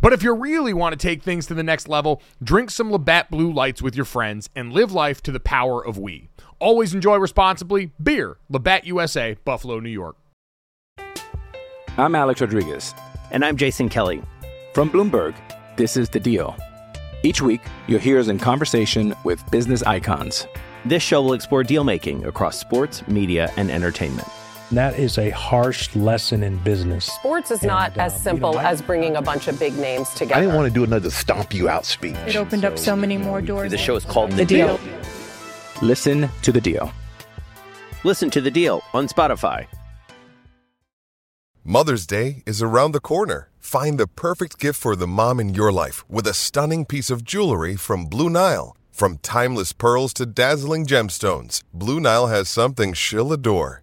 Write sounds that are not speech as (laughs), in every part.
But if you really want to take things to the next level, drink some Labatt Blue Lights with your friends and live life to the power of we. Always enjoy responsibly. Beer, Labatt USA, Buffalo, New York. I'm Alex Rodriguez. And I'm Jason Kelly. From Bloomberg, this is The Deal. Each week, you'll hear us in conversation with business icons. This show will explore deal making across sports, media, and entertainment. That is a harsh lesson in business. Sports is not And, uh, as simple you know, I- as bringing a bunch of big names together. I didn't want to do another stomp you out speech. It opened up so many more doors. The show is called The Deal. Listen to The Deal. Listen to the deal on Spotify. Mother's Day is around the corner. Find the perfect gift for the mom in your life with a stunning piece of jewelry from Blue Nile. From timeless pearls to dazzling gemstones, Blue Nile has something she'll adore.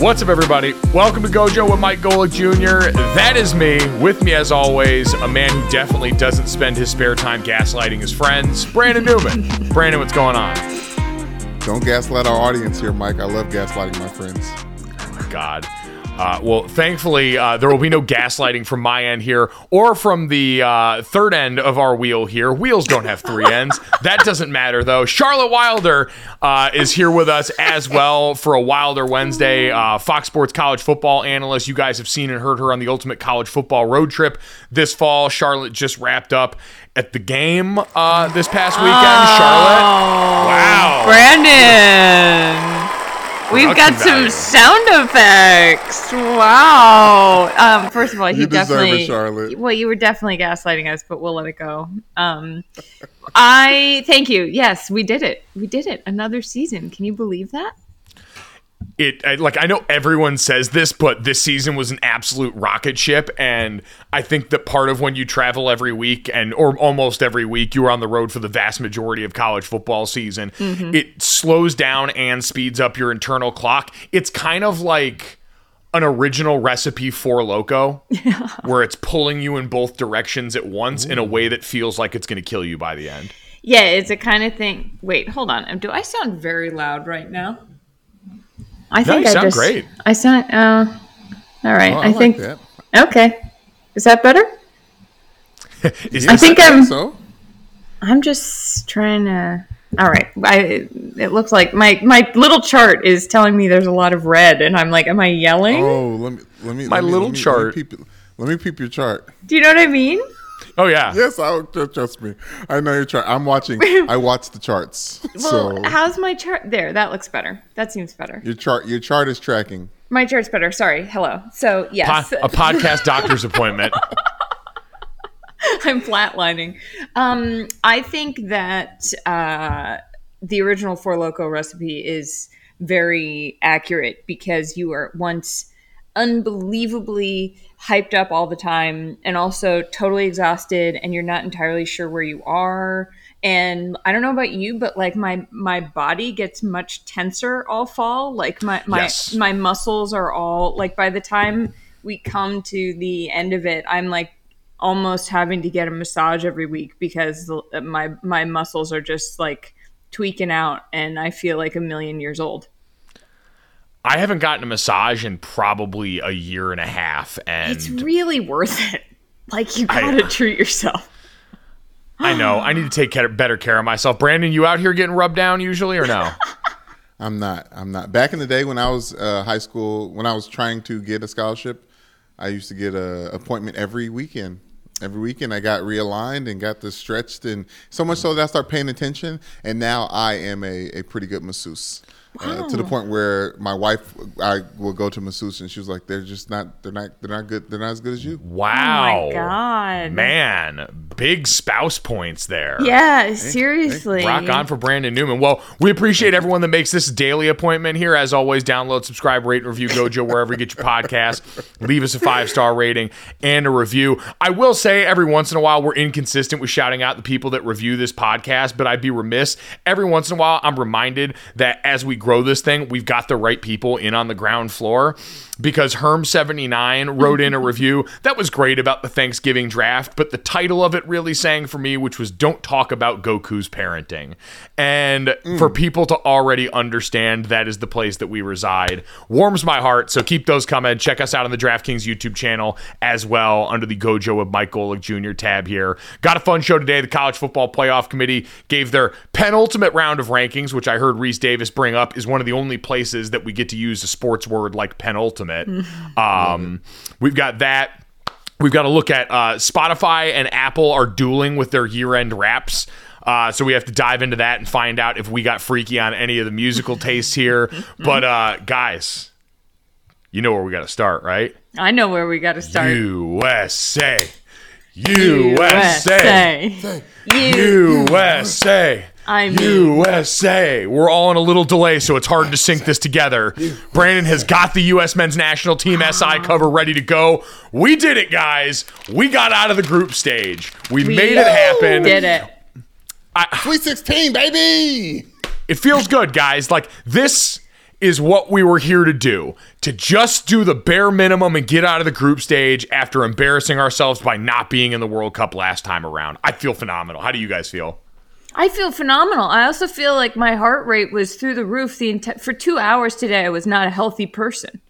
What's up, everybody? Welcome to Gojo with Mike Golic Jr. That is me. With me, as always, a man who definitely doesn't spend his spare time gaslighting his friends, Brandon Newman. Brandon, what's going on? Don't gaslight our audience here, Mike. I love gaslighting my friends. Oh my God. Uh, well, thankfully, uh, there will be no gaslighting from my end here or from the uh, third end of our wheel here. Wheels don't have three (laughs) ends. That doesn't matter, though. Charlotte Wilder uh, is here with us as well for a Wilder Wednesday. Uh, Fox Sports college football analyst. You guys have seen and heard her on the Ultimate College Football Road Trip this fall. Charlotte just wrapped up at the game uh, this past weekend. Charlotte. Wow. Brandon. We've got Production some sound effects. Wow. Um, first of all, he You it, definitely. Charlotte. Well, you were definitely gaslighting us, but we'll let it go. Um, I thank you. Yes, we did it. We did it. Another season. Can you believe that? It I, like I know everyone says this, but this season was an absolute rocket ship, and I think that part of when you travel every week and or almost every week, you are on the road for the vast majority of college football season. Mm-hmm. It slows down and speeds up your internal clock. It's kind of like an original recipe for loco (laughs) where it's pulling you in both directions at once in a way that feels like it's going to kill you by the end Yeah, it's a kind of thing. Wait, hold on. Do I sound very loud right now? I No, think you I sound just. great. I sound. Uh, all right. Oh, I I, like think. that. Okay. Is that better? (laughs) Is I think I I'm. so. I'm just trying to. All right. I. It looks like my my little chart is telling me there's a lot of red, and I'm like, am I yelling? Oh, let me let me. My let me, little let me, chart. Let me, peep, let me peep your chart. Do you know what I mean? Oh yeah. Yes, I trust me. I know you're trying. I'm watching. I (laughs) watch the charts. Well, so how's my chart? There, that looks better. That seems better. your chart, your chart is tracking. My chart's better. Sorry. Hello. So Po- yes, a podcast (laughs) doctor's appointment. (laughs) I'm flatlining. Um, I think that uh, the original Four Loco recipe is very accurate because you were once unbelievably hyped up all the time and also totally exhausted and you're not entirely sure where you are. And i don't know about you but like my my body gets much tenser all fall. Like my my Yes. my muscles are all like by the time we come to the end of it i'm like almost having to get a massage every week because my my muscles are just like tweaking out and i feel like a million years old I haven't gotten a massage in probably a year and a half, and it's really worth it like you gotta treat yourself I know I need to take care, better care of myself. Brandon, you out here getting rubbed down usually or no? (laughs) I'm not. I'm not. Back in the day when I was uh, high school, when I was trying to get a scholarship, I used to get a appointment every weekend. Every weekend, I got realigned and got this stretched, and so much so that I started paying attention. And now I am a, a pretty good masseuse. Uh, to the point where my wife, I will go to masseuse, and she was like, "They're just not. They're not. They're not good. They're not as good as you." Wow. Oh God. Man, big spouse points there. yeah seriously Rock on for Brandon Newman. Well, we appreciate everyone that makes this daily appointment here. As always, download, subscribe, rate, and review Gojo wherever you get your podcast. Leave us a five star rating and a review. I will say every once in a while we're inconsistent with shouting out the people that review this podcast, but I'd be remiss. Every once in a while, I'm reminded that as we grow this thing, we've got the right people in on the ground floor. Because Herm79 wrote in a mm-hmm. review that was great about the Thanksgiving draft, but the title of it really sang for me, which was Don't Talk About Goku's Parenting. And for mm. people to already understand that is the place that we reside warms my heart. So keep those coming. Check us out on the DraftKings YouTube channel as well under the Gojo of Mike Golic Jr. tab here. Got a fun show today. The College Football Playoff Committee gave their penultimate round of rankings, which I heard Rece Davis bring up is one of the only places that we get to use a sports word like penultimate. (laughs) Um, we've got that. We've got to look at uh, Spotify and Apple are dueling with their year end wraps. Uh, so we have to dive into that and find out if we got freaky on any of the musical (laughs) tastes here. But uh, guys, you know where we got to start, right? i know where we gotta start USA. USA. you USA. I mean- USA. We're all in a little delay, so it's hard to sync this together. Brandon has got the U.S. men's national team SI cover ready to go. We did it, guys. We got out of the group stage. We, We made it happen. We did it Sweet 16, baby. It feels good, guys. Like this is what we were here to do. To just do the bare minimum and get out of the group stage after embarrassing ourselves by not being in the World Cup last time around. I feel phenomenal. How do you guys feel? I feel phenomenal. I also feel like my heart rate was through the roof the enti- for 2 hours today. I was not a healthy person.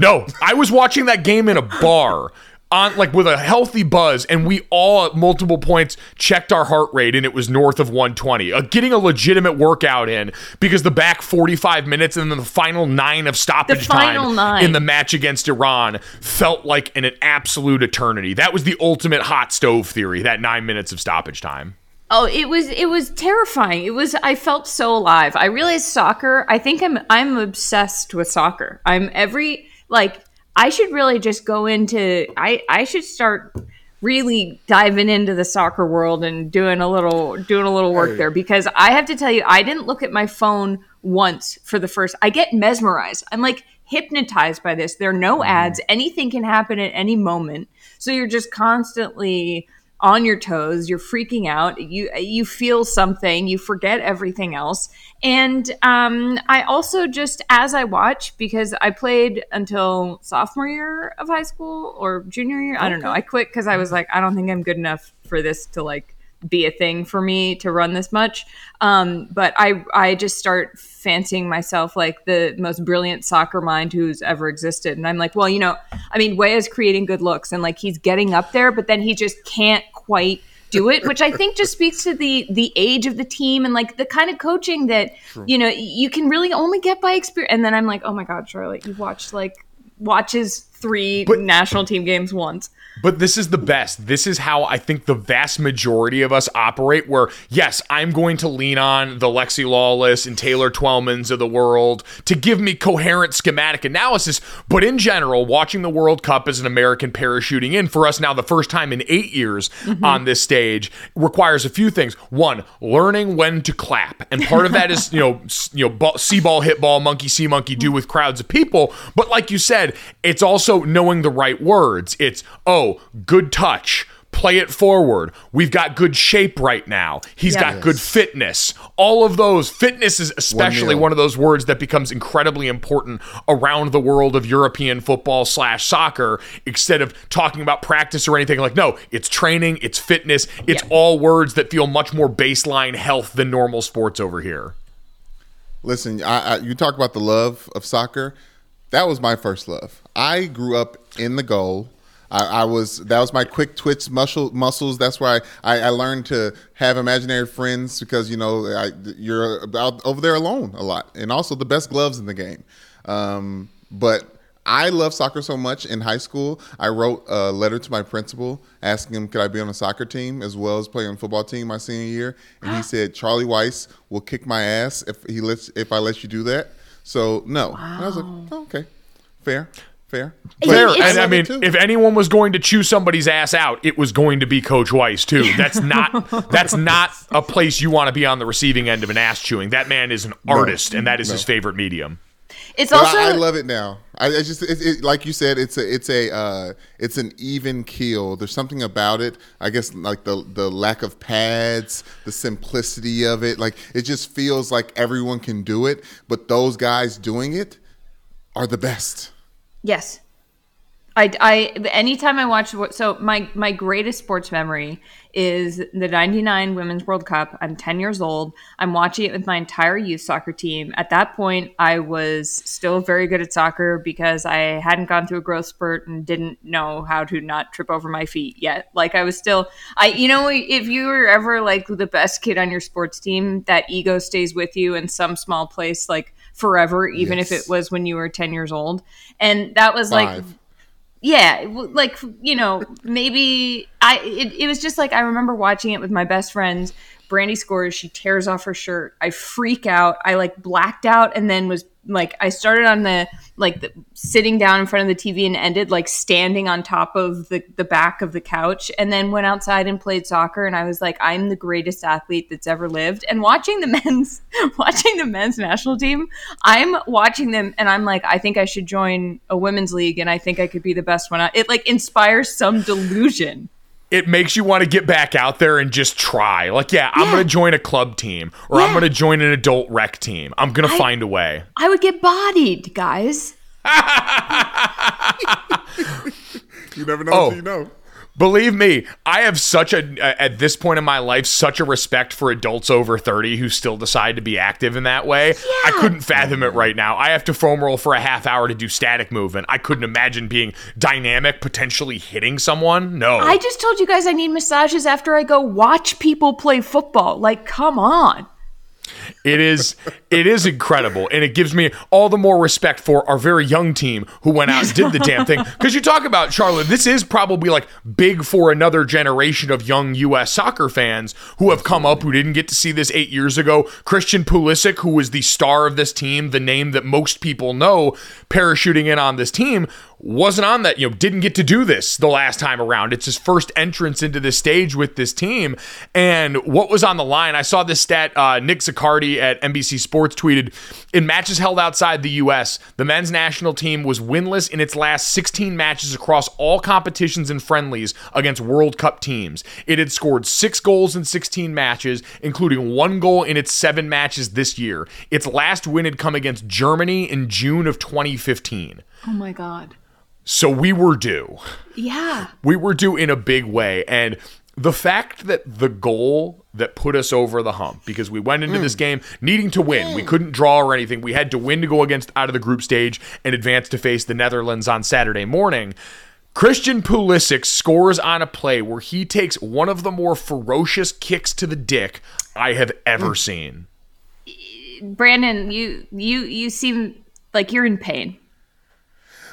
No, I was watching that game in a bar on like with a healthy buzz, and we all at multiple points checked our heart rate, and it was north of 120. Uh, getting a legitimate workout in because the back 45 minutes and then the final nine of stoppage time nine. in the match against Iran felt like an, an absolute eternity. That was the ultimate hot stove theory. That nine minutes of stoppage time. Oh, it was it was terrifying. It was I felt so alive. I realized soccer. I think I'm I'm obsessed with soccer. I'm every like I should really just go into I I should start really diving into the soccer world and doing a little doing a little work there because I have to tell you I didn't look at my phone once for the first I get mesmerized. I'm like hypnotized by this. There are no mm-hmm. ads. Anything can happen at any moment. So you're just constantly on your toes you're freaking out you you feel something you forget everything else. And um, i also just as i watch because i played until sophomore year of high school or junior year i don't know. I quit because i was like i don't think i'm good enough for this to like be a thing for me to run this much. Um, but i i just start fancying myself like the most brilliant soccer mind who's ever existed. And i'm like well you know i mean Weah's creating good looks and like he's getting up there but then he just can't quite do it which i think just speaks to the the age of the team and like the kind of coaching that you know you can really only get by experience. And then i'm like oh my god charlotte you've watched like watches three But- national team games once. But this is the best. This is how I think the vast majority of us operate. Where, yes, I'm going to lean on the Alexi Lalas and Taylor Twellmans of the world to give me coherent schematic analysis. But in general, watching the World Cup as an American parachuting in for us now, the first time in eight years mm-hmm. on this stage, requires a few things. One, learning when to clap, and part of that is you know you know ball, see ball, hit ball, monkey see monkey do mm-hmm. with crowds of people. But like you said, it's also knowing the right words. It's oh, good touch. Play it forward. We've got good shape right now. He's Yeah. got good fitness. All of those. Fitness is especially meal. one of those words that becomes incredibly important around the world of European football slash soccer. Instead of talking about practice or anything like, no, it's training, it's fitness, it's all words that feel much more baseline health than normal sports over here. Listen, I, I, you talk about the love of soccer. That was my first love. I grew up in the goal. I, I was that was my quick twitch muscle muscles. That's why I, I learned to have imaginary friends because you know I, you're out over there alone a lot, and also the best gloves in the game. Um, but I love soccer so much. In high school, I wrote a letter to my principal asking him could I be on a soccer team as well as play on a football team my senior year, and he (gasps) said Charlie Weis will kick my ass if he lets if I let you do that. So no, and I was like, oh, okay, fair, fair. Fair. But And I mean, too. if anyone was going to chew somebody's ass out, it was going to be Coach Weis too. That's not (laughs) that's not a place you want to be on the receiving end of an ass chewing. That man is an artist, and that is his favorite medium. It's But also I, I love it now. I, I just, it, it, like you said, it's a, it's a, uh, it's an even keel. There's something about it. I guess like the the lack of pads, the simplicity of it. Like it just feels like everyone can do it, but those guys doing it are the best. Yes. I, I anytime I watch so my my greatest sports memory is the 99 women's world cup. I'm 10 years old. I'm watching it with my entire youth soccer team. At that point i was still very good at soccer because i hadn't gone through a growth spurt and didn't know how to not trip over my feet yet. Like i was still i you know if you were ever like the best kid on your sports team that ego stays with you in some small place like forever even if it was when you were 10 years old. And that was like Five. Yeah like you know maybe i it, it was just like i remember watching it with my best friends Brandi scores she tears off her shirt. I freak out. I like blacked out and then was like i started on the like the, sitting down in front of the tv and ended like standing on top of the, the back of the couch and then went outside and played soccer and i was like i'm the greatest athlete that's ever lived. And watching the (laughs) men's watching the men's national team i'm watching them and i'm like i think i should join a women's league and i think i could be the best one. Out. it like inspires some delusion It makes you want to get back out there and just try. Like, yeah, I'm going to join a club team or I'm going to join an adult rec team. I'm going to find a way. i would get bodied guys (laughs) You never know Oh. until you know. Believe me, I have such a at this point in my life such a respect for adults over 30 who still decide to be active in that way. I couldn't fathom it right now. I have to foam roll for a half hour to do static movement. I couldn't imagine being dynamic, potentially hitting someone. No. i just told you guys i need massages after i go watch people play football like come on It is it is incredible, and it gives me all the more respect for our very young team who went out and did the damn thing. (laughs) Because you talk about Charlotte, this is probably like big for another generation of young U.S. soccer fans who have come up who didn't get to see this eight years ago. Christian Pulisic, who was the star of this team, the name that most people know, parachuting in on this team, wasn't on that, you know, didn't get to do this the last time around. It's his first entrance into this stage with this team. And what was on the line? I saw this stat. Uh, Nick Zaccardi at NBC Sports tweeted In matches held outside the U.S., the men's national team was winless in its last 16 matches across all competitions and friendlies against World Cup teams. It had scored six goals in 16 matches, including one goal in its seven matches this year. Its last win had come against Germany in June of 2015. oh my god So we were due. yeah We were due in a big way. And the fact that the goal that put us over the hump, because we went into this mm. game needing to win, we mm. couldn't draw or anything. We had to win to go against out of the group stage and advance to face the Netherlands on Saturday morning. Christian Pulisic scores on a play where he takes one of the more ferocious kicks to the dick I have ever mm. seen. brandon you you you seem like you're in pain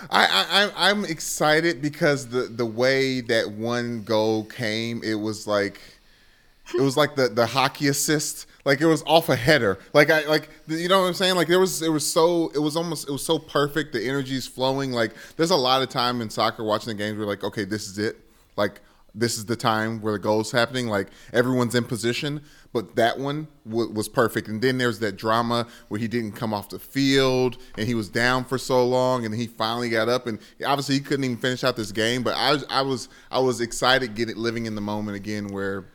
I, I I'm- excited because the the way that one goal came, it was like it was like the the hockey assist. Like it was off a header. Like I like you know what I'm saying. Like there was it was so it was almost it was so perfect. The energy's flowing. Like there's a lot of time in soccer watching the games where like okay this is it. Like this is the time where the goal's happening. Like everyone's in position. But that one w- was perfect. And then there's that drama where he didn't come off the field and he was down for so long and he finally got up and obviously he couldn't even finish out this game. But I was I was I was excited getting living in the moment again where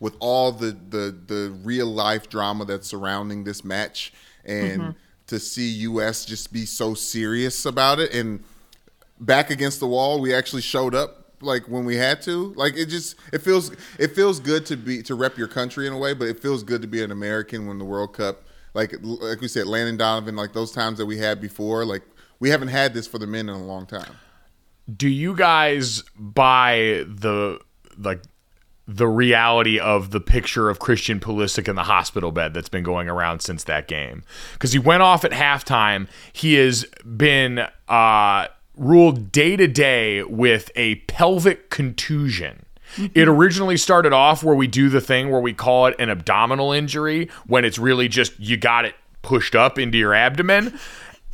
with all the the the real life drama that's surrounding this match and Mhm. to see US just be so serious about it and back against the wall we actually showed up like when we had to like it just it feels it feels good to be to rep your country in a way but it feels good to be an American when the World Cup like like we said Landon Donovan like those times that we had before like we haven't had this for the men in a long time do you guys buy the like the reality of the picture of Christian Pulisic in the hospital bed that's been going around since that game? Because he went off at halftime. He has been uh, ruled day to day with a pelvic contusion. It originally started off where we do the thing where we call it an abdominal injury when it's really just you got it pushed up into your abdomen.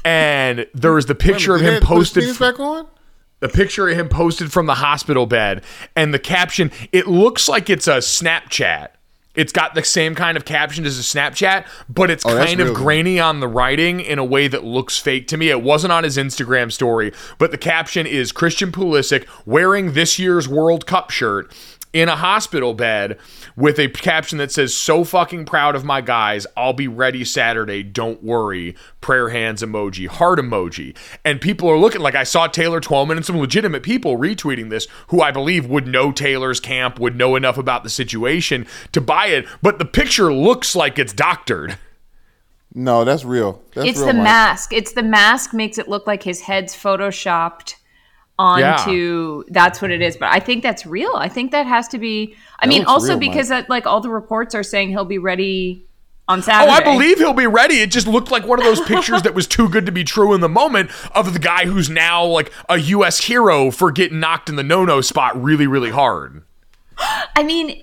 And there was the picture of him posted penis back on the picture of him posted from the hospital bed and the caption it looks like it's a snapchat it's got the same kind of caption as a snapchat but it's Oh, kind of real. grainy on the writing in a way that looks fake to me it wasn't on his instagram story but the caption is christian pulisic wearing this year's world cup shirt in a hospital bed with a caption that says so fucking proud of my guys. I'll be ready saturday. Don't worry. Prayer hands emoji heart emoji. And people are looking like i saw taylor twellman and some legitimate people retweeting this who i believe would know taylor's camp would know enough about the situation to buy it but the picture looks like it's doctored. No that's real. That's it's real, the Mike. mask. It's the mask makes it look like his head's photoshopped onto that's what it is. But I think that's real. I think that has to be I That mean also real, because that, like all the reports are saying he'll be ready on Saturday. Oh, I believe he'll be ready. It just looked like one of those pictures that was too good to be true in the moment of the guy who's now like a U.S. hero for getting knocked in the no-no spot really, really hard. (gasps) I mean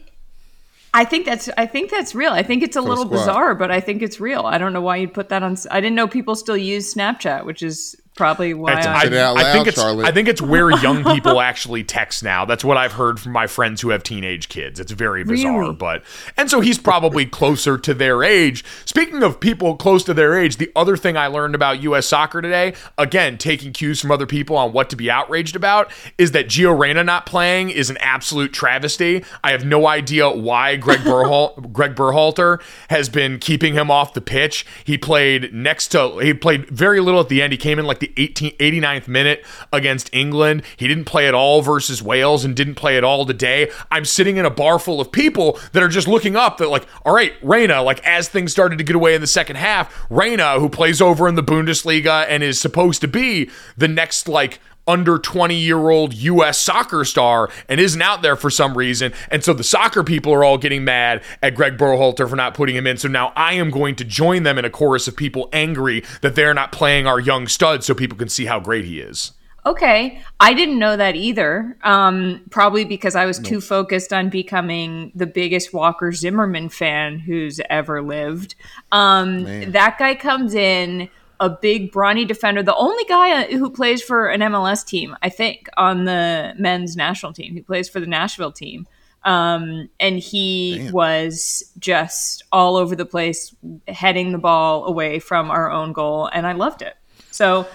I think that's I think that's real. I think it's a little squad. bizarre, but I think it's real. I don't know why you'd put that on I didn't know people still use Snapchat, which is probably why It's- I, I, Say it out I think it's Charlotte. I think it's where (laughs) young people actually text now. That's what I've heard from my friends who have teenage kids. It's very bizarre, Really? but and so he's probably closer to their age. Speaking of people close to their age, the other thing I learned about U.S. soccer today, again taking cues from other people on what to be outraged about, is that Gio Reyna not playing is an absolute travesty. I have no idea why Greg (laughs) Berhal- Greg Berhalter has been keeping him off the pitch. He played next to he played very little at the end. He came in like the 18, 89th minute against England. He didn't play at all versus Wales and didn't play at all today. I'm sitting in a bar full of people that are just looking up that like, all right, Reyna, like as things started to get away in the second half, Reyna, who plays over in the Bundesliga and is supposed to be the next like under 20 year old US soccer star and isn't out there for some reason. And so the soccer people are all getting mad at Greg Berhalter for not putting him in. So now I am going to join them in a chorus of people angry that they're not playing our young stud so people can see how great he is. Okay, I didn't know that either. Um, probably because I was too focused on becoming the biggest Walker Zimmerman fan who's ever lived. Um, that guy comes in a big brawny defender, the only guy uh, who plays for an MLS team, I think, on the men's national team. He plays for the Nashville team. Um, and he Damn. was just all over the place, heading the ball away from our own goal, and I loved it. So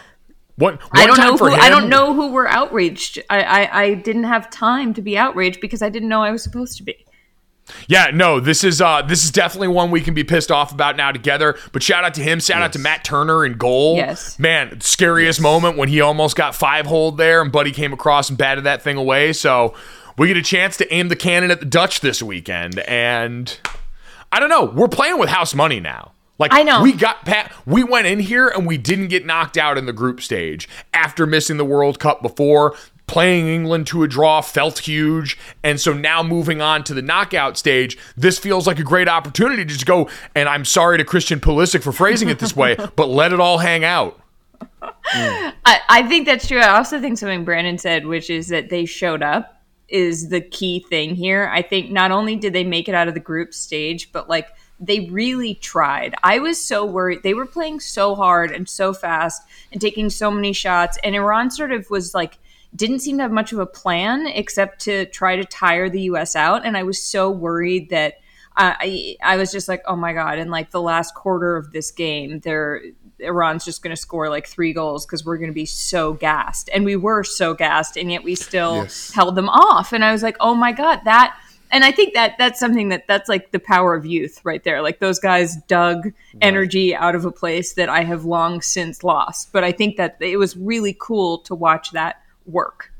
One, one I don't know who him, I don't know who were outraged. I, I I didn't have time to be outraged because I didn't know I was supposed to be. Yeah, no, this is uh this is definitely one we can be pissed off about now together. But shout out to him, shout out to Matt Turner in goal. Yes. Man, scariest moment when he almost got five hold there and Buddy came across and batted that thing away. So we get a chance to aim the cannon at the Dutch this weekend. And I don't know, we're playing with house money now. Like I know. we got pat we went in here and we didn't get knocked out in the group stage after missing the World Cup before. Playing England to a draw felt huge. And so now moving on to the knockout stage, this feels like a great opportunity to just go. And I'm sorry to Christian Pulisic for phrasing it this way, but let it all hang out. (laughs) I, I think that's true. I also think something Brandon said, which is that they showed up, is the key thing here. I think not only did they make it out of the group stage, but like they really tried. I was so worried. They were playing so hard and so fast and taking so many shots. And Iran sort of was like, didn't seem to have much of a plan except to try to tire the US out. And I was so worried that. Uh, I I was just like, oh my god! In like the last quarter of this game, they're Iran's just going to score like three goals because we're going to be so gassed. And we were so gassed, and yet we still Yes. held them off. And I was like, oh my God, that. And I think that that's something that that's like the power of youth right there. Like those guys dug energy out of a place that I have long since lost. But I think that it was really cool to watch that work.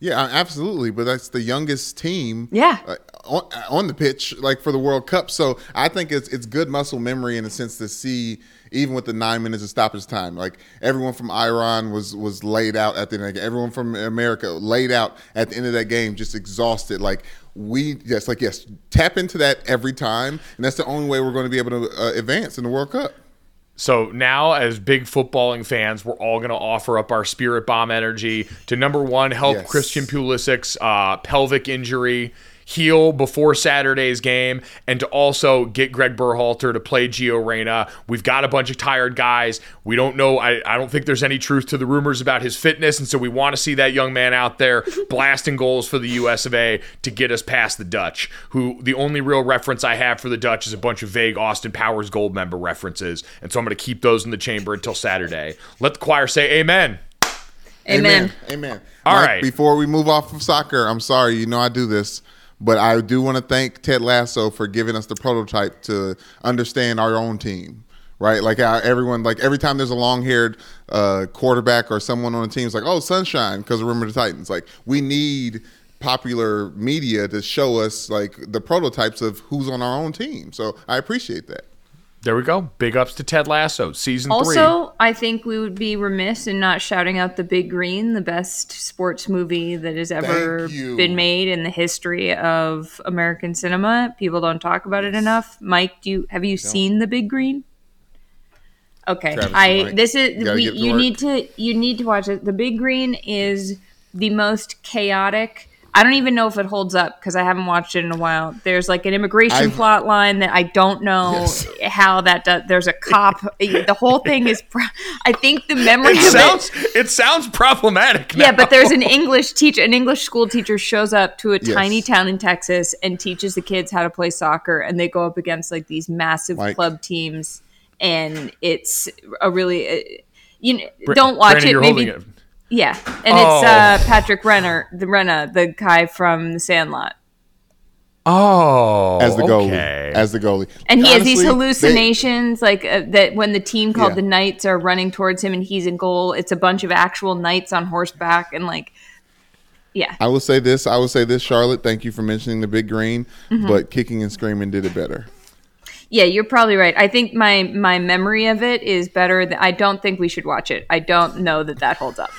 Yeah, absolutely. But that's the youngest team. Yeah. uh, on, on the pitch, like for the World Cup. So I think it's it's good muscle memory in a sense to see, even with the nine minutes of stoppage time, like everyone from Iran was was laid out at the end. Of the game. Everyone from America laid out at the end of that game, just exhausted. Like we, yes, like yes, tap into that every time, and that's the only way we're going to be able to uh, advance in the World Cup. So now, as big footballing fans, we're all going to offer up our spirit bomb energy to number one, help Yes. Christian Pulisic's uh, pelvic injury heal before Saturday's game, and to also get Greg Berhalter to play Gio Reyna. We've got a bunch of tired guys. We don't know. I, I don't think there's any truth to the rumors about his fitness, and so we want to see that young man out there (laughs) blasting goals for the U.S. of A. to get us past the Dutch. Who the only real reference I have for the Dutch is a bunch of vague Austin Powers Goldmember references, and so I'm going to keep those in the chamber until Saturday. Let the choir say Amen. Amen. Amen. All Mike, right. Before we move off of soccer, I'm sorry, you know I do this, but I do want to thank Ted Lasso for giving us the prototype to understand our own team. Right, like everyone, like every time there's a long-haired uh, quarterback or someone on the team, it's like, oh, sunshine, because remember the Titans. Like we need popular media to show us like the prototypes of who's on our own team. So I appreciate that. There we go. Big ups to Ted Lasso, season three. Also, I think we would be remiss in not shouting out The Big Green, the best sports movie that has ever been made in the history of American cinema. People don't talk about it enough. Mike, do you have you seen The Big Green? Okay, Travis I Mike, this is you we, you work. need to you need to watch it. The Big Green is the most chaotic. I don't even know if it holds up because I haven't watched it in a while. There's like an immigration I've- plot line that I don't know Yes. how that does. There's a cop. (laughs) the whole thing is. Pro- I think the memory it of sounds it sounds problematic. yeah, but there's an (laughs) English teacher, an English school teacher shows up to a Yes. tiny town in Texas and teaches the kids how to play soccer, and they go up against like these massive club teams, and it's a really, uh, you know, Bra- don't watch Brandon, it. Maybe, it. Yeah, and Oh. it's uh, Patrick Renna, the Renna, the guy from The Sandlot, Oh, As the goalie, okay. as the goalie, and he has these Honestly, they- hallucinations, like uh, that when the team called Yeah. the Knights are running towards him and he's in goal. It's a bunch of actual knights on horseback, and like, yeah, I will say this. I will say this, Charlotte. Thank you for mentioning the big green, Mm-hmm. but kicking and screaming did it better. Yeah, you're probably right. I think my my memory of it is better. Than, I don't think we should watch it. I don't know that that holds up.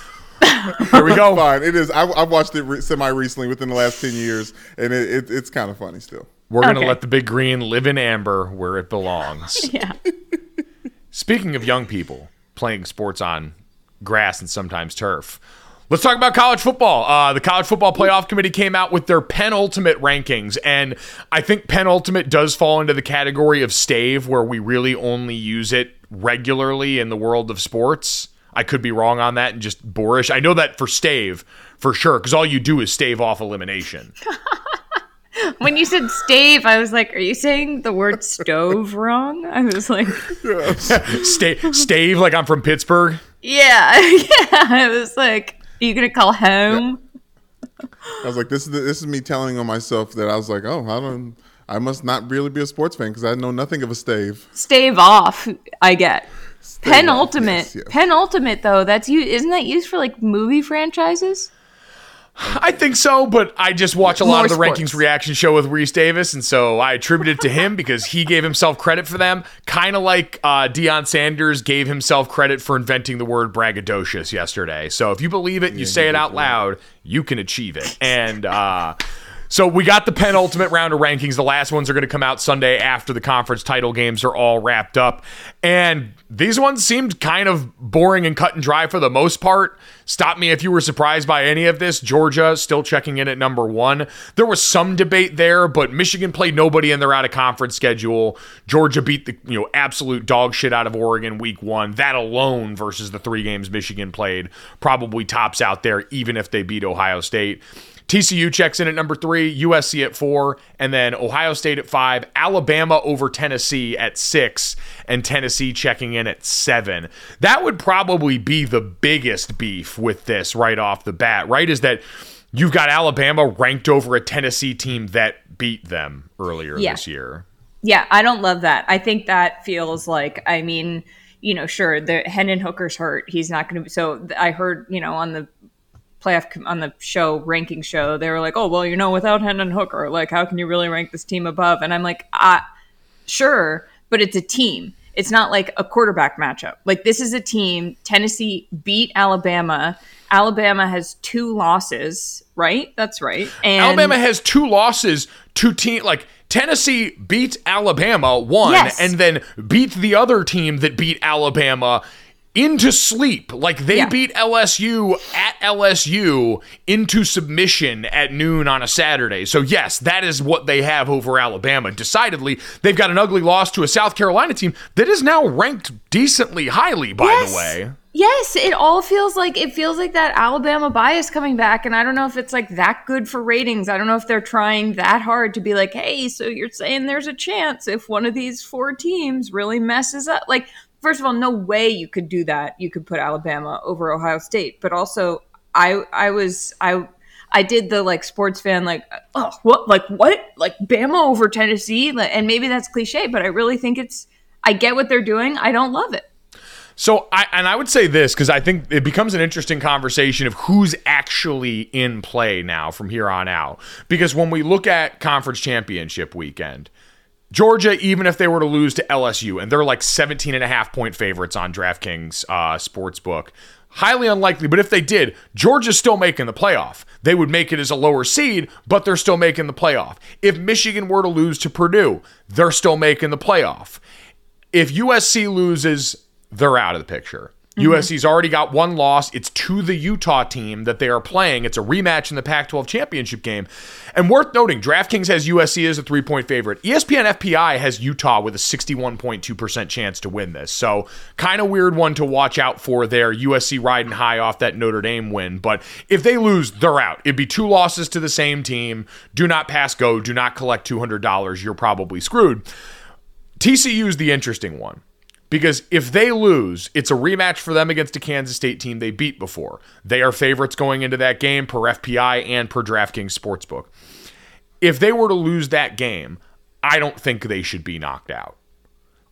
(laughs) Here we go. Fine, it is. I, I've watched it re- semi recently within the last ten years, and it, it, it's kind of funny still. We're gonna Okay. let the big green live in amber where it belongs. (laughs) Yeah. Speaking of young people playing sports on grass and sometimes turf, let's talk about college football. Uh, the College Football Playoff Committee came out with their penultimate rankings, and I think penultimate does fall into the category of stave, where we really only use it regularly in the world of sports. I could be wrong on that and just boorish. I know that for stave for sure, because all you do is stave off elimination. (laughs) When you said stave, I was like, "Are you saying the word stove (laughs) wrong?" I was like, (laughs) Sta- stave, like I'm from Pittsburgh. "Yeah, yeah." I was like, "Are you gonna call home?" I was like, this is the, this is me telling on myself that I was like, oh, I don't, I must not really be a sports fan because I know nothing of a stave. Stave off. I get. Penultimate. yes, yes. Penultimate though. That's you. Isn't that used for like movie franchises? I think so, but I just watch a lot More of the sports. rankings reaction show with Rece Davis, and so I attribute it to him because he gave himself credit for them, kind of like uh, Deion Sanders gave himself credit for inventing the word braggadocious yesterday. So if you believe it and you say it out loud, you can achieve it. And uh, So we got the penultimate round of rankings. The last ones are going to come out Sunday after the conference title games are all wrapped up. And these ones seemed kind of boring and cut and dry for the most part. Stop me if you were surprised by any of this. Georgia still checking in at number one. There was some debate there, but Michigan played nobody in their out of conference schedule. Georgia beat the you know absolute dog shit out of Oregon week one. That alone versus the three games Michigan played probably tops out there, even if they beat Ohio State. TCU checks in at number three, USC at four, and then Ohio State at five, Alabama over Tennessee at six, and Tennessee checking in at seven. That would probably be the biggest beef with this right off the bat, right? Is that you've got Alabama ranked over a Tennessee team that beat them earlier Yeah. this year. Yeah, I don't love that. I think that feels like, I mean, you know, sure, the Hendon Hooker's hurt. He's not going to be. So I heard, you know, on the playoff com- on the show ranking show, they were like, "Oh, well, you know, without Hendon Hooker, like, how can you really rank this team above?" And I'm like, "Ah, sure, but it's a team. It's not like a quarterback matchup. Like this is a team. Tennessee beat Alabama. Alabama has two losses, right? That's right. And Alabama has two losses to team like Tennessee beat Alabama one Yes. and then beat the other team that beat Alabama into sleep. Like they Yeah. beat LSU at LSU into submission at noon on a Saturday. So yes, that is what they have over Alabama. Decidedly, they've got an ugly loss to a South Carolina team that is now ranked decently highly by Yes. the way. Yes, it all feels like it feels like that Alabama bias coming back, and I don't know if it's like that good for ratings. I don't know if they're trying that hard to be like, hey, so you're saying there's a chance if one of these four teams really messes up. Like, first of all, no way you could do that. You could put Alabama over Ohio State, but also, I I was I. I did the like sports fan like oh what like what like Bama over Tennessee and maybe that's cliche but I really think it's I get what they're doing I don't love it So I and I would say this because I think it becomes an interesting conversation of who's actually in play now from here on out. Because when we look at conference championship weekend, Georgia, even if they were to lose to LSU, and they're like 17 and a half point favorites on DraftKings uh, Sportsbook, highly unlikely. But if they did, Georgia's still making the playoff. They would make it as a lower seed, but they're still making the playoff. If Michigan were to lose to Purdue, they're still making the playoff. If USC loses, they're out of the picture. Mm-hmm. USC's already got one loss. It's to the Utah team that they are playing. It's a rematch in the Pac 12 championship game. And worth noting, DraftKings has USC as a three point favorite. ESPN FPI has Utah with a 61.2% chance to win this. So, kind of weird one to watch out for there. USC riding high off that Notre Dame win. But if they lose, they're out. It'd be two losses to the same team. Do not pass go. Do not collect $200. You're probably screwed. TCU is the interesting one because if they lose, it's a rematch for them against a Kansas State team they beat before. They are favorites going into that game per FPI and per DraftKings Sportsbook. If they were to lose that game, I don't think they should be knocked out.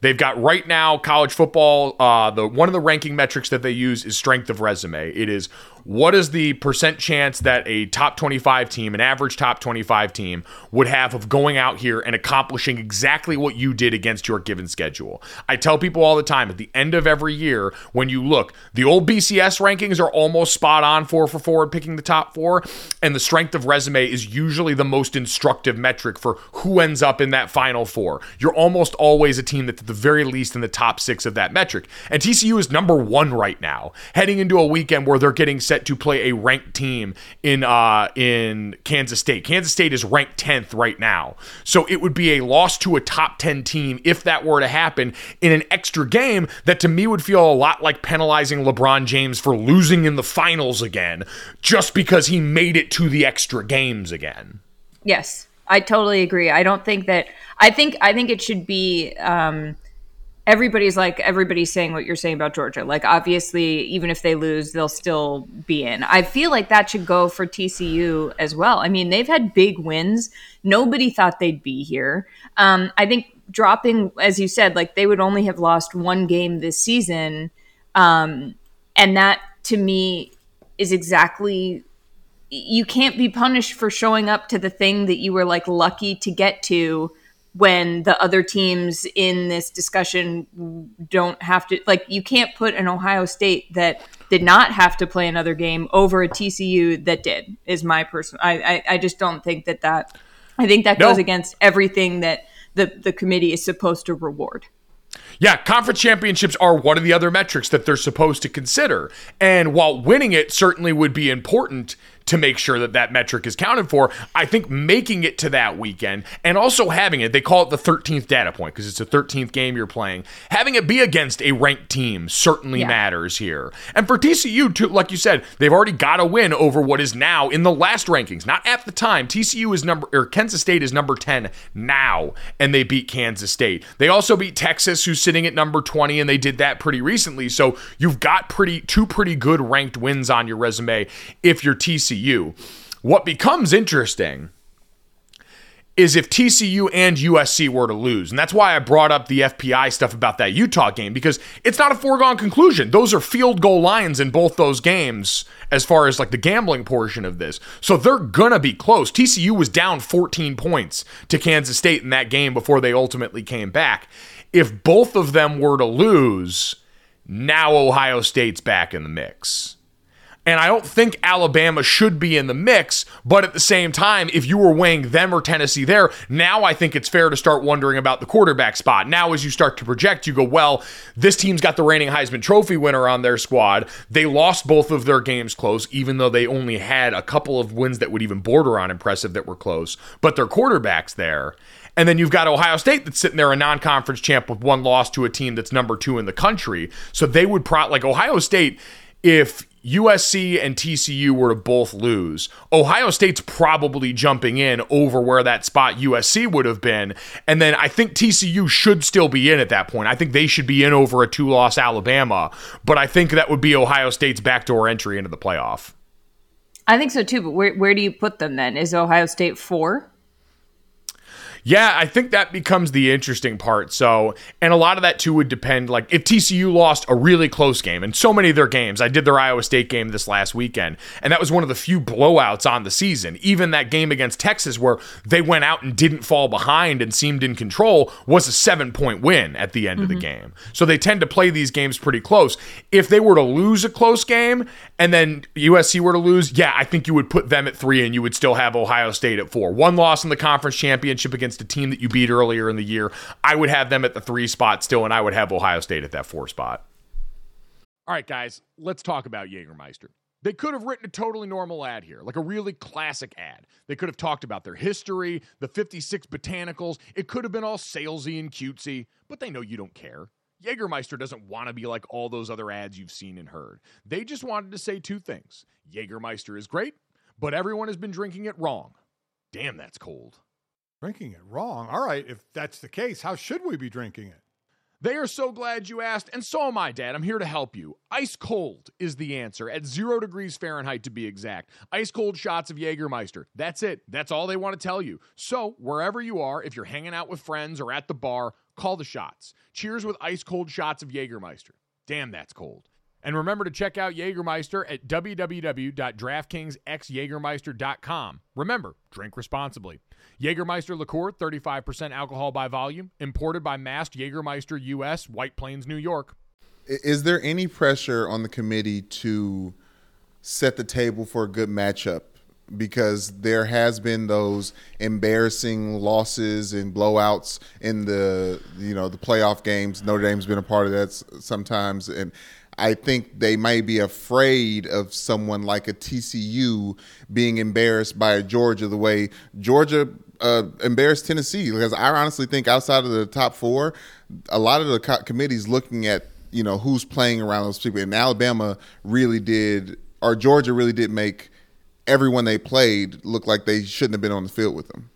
They've got right now college football. Uh, the one of the ranking metrics that they use is strength of resume. It is what is the percent chance that a top 25 team, an average top 25 team, would have of going out here and accomplishing exactly what you did against your given schedule. I tell people all the time at the end of every year, when you look, the old BCS rankings are almost spot on four for at picking the top four, and the strength of resume is usually the most instructive metric for who ends up in that final four. You're almost always a team that's at the very least in the top six of that metric. And TCU is number one right now, heading into a weekend where they're getting set to play a ranked team in uh in Kansas State. Kansas State is ranked 10th right now. So it would be a loss to a top 10 team if that were to happen in an extra game that to me would feel a lot like penalizing LeBron James for losing in the finals again just because he made it to the extra games again. Yes, I totally agree. I don't think that. I think I think it should be. Um, everybody's like everybody's saying what you're saying about Georgia. Like obviously, even if they lose, they'll still be in. I feel like that should go for TCU as well. I mean, they've had big wins. Nobody thought they'd be here. Um, I think dropping, as you said, like they would only have lost one game this season, um, and that to me is exactly you can't be punished for showing up to the thing that you were like lucky to get to when the other teams in this discussion don't have to like you can't put an Ohio State that did not have to play another game over a TCU that did. Is my personal. I, I I just don't think that that. I think that No. goes against everything that the the committee is supposed to reward. Yeah, conference championships are one of the other metrics that they're supposed to consider. And while winning it certainly would be important to make sure that that metric is counted for, I think making it to that weekend and also having it, they call it the 13th data point because it's the 13th game you're playing, having it be against a ranked team certainly Yeah. matters here. And for TCU, too, like you said, they've already got a win over what is now in the last rankings. Not at the time. TCU is number, or Kansas State is number 10 now, and they beat Kansas State. They also beat Texas, who's sitting at number 20, and they did that pretty recently. So you've got pretty two pretty good ranked wins on your resume if you're TCU. What becomes interesting is if TCU and USC were to lose. And that's why I brought up the FPI stuff about that Utah game because it's not a foregone conclusion. Those are field goal lines in both those games as far as like the gambling portion of this. So they're going to be close. TCU was down 14 points to Kansas State in that game before they ultimately came back. If both of them were to lose, now Ohio State's back in the mix. And I don't think Alabama should be in the mix, but at the same time, if you were weighing them or Tennessee there, now I think it's fair to start wondering about the quarterback spot. Now, as you start to project, you go, well, this team's got the reigning Heisman Trophy winner on their squad. They lost both of their games close, even though they only had a couple of wins that would even border on impressive that were close, but their quarterback's there. And then you've got Ohio State that's sitting there a non-conference champ with one loss to a team that's number two in the country. So they would like Ohio State, if USC and TCU were to both lose, Ohio State's probably jumping in over where that spot USC would have been. And then I think TCU should still be in at that point. I think they should be in over a two loss Alabama. But I think that would be Ohio State's backdoor entry into the playoff. I think so too. But where where do you put them then? Is Ohio State four? Yeah, I think that becomes the interesting part. So, and a lot of that too would depend. Like, if TCU lost a really close game, and so many of their games, I did their Iowa State game this last weekend, and that was one of the few blowouts on the season. Even that game against Texas, where they went out and didn't fall behind and seemed in control, was a seven point win at the end of the mm-hmm. game. So, they tend to play these games pretty close. If they were to lose a close game and then USC were to lose, yeah, I think you would put them at three and you would still have Ohio State at four. One loss in the conference championship against a team that you beat earlier in the year. I would have them at the three spot still, and I would have Ohio State at that four spot. All right, guys, let's talk about Jägermeister. They could have written a totally normal ad here, like a really classic ad. They could have talked about their history, the 56 botanicals. It could have been all salesy and cutesy, but they know you don't care. Jägermeister doesn't want to be like all those other ads you've seen and heard. They just wanted to say two things Jägermeister is great, but everyone has been drinking it wrong. Damn, that's cold. Drinking it wrong. All right, if that's the case, how should we be drinking it? They are so glad you asked, and so am I, Dad. I'm here to help you. Ice cold is the answer, at zero degrees Fahrenheit to be exact. Ice cold shots of Jägermeister. That's it. That's all they want to tell you. So, wherever you are, if you're hanging out with friends or at the bar, call the shots. Cheers with ice cold shots of Jägermeister. Damn, that's cold. And remember to check out Jägermeister at www.draftkingsxjagermeister.com. Remember, drink responsibly. Jägermeister liqueur, 35% alcohol by volume, imported by Mast Jägermeister US, White Plains, New York. Is there any pressure on the committee to set the table for a good matchup? Because there has been those embarrassing losses and blowouts in the you know the playoff games. Notre Dame's been a part of that sometimes, and I think they may be afraid of someone like a TCU being embarrassed by a Georgia the way Georgia uh, embarrassed Tennessee. Because I honestly think outside of the top four, a lot of the co- committees looking at you know who's playing around those people. And Alabama really did, or Georgia really did make everyone they played looked like they shouldn't have been on the field with them.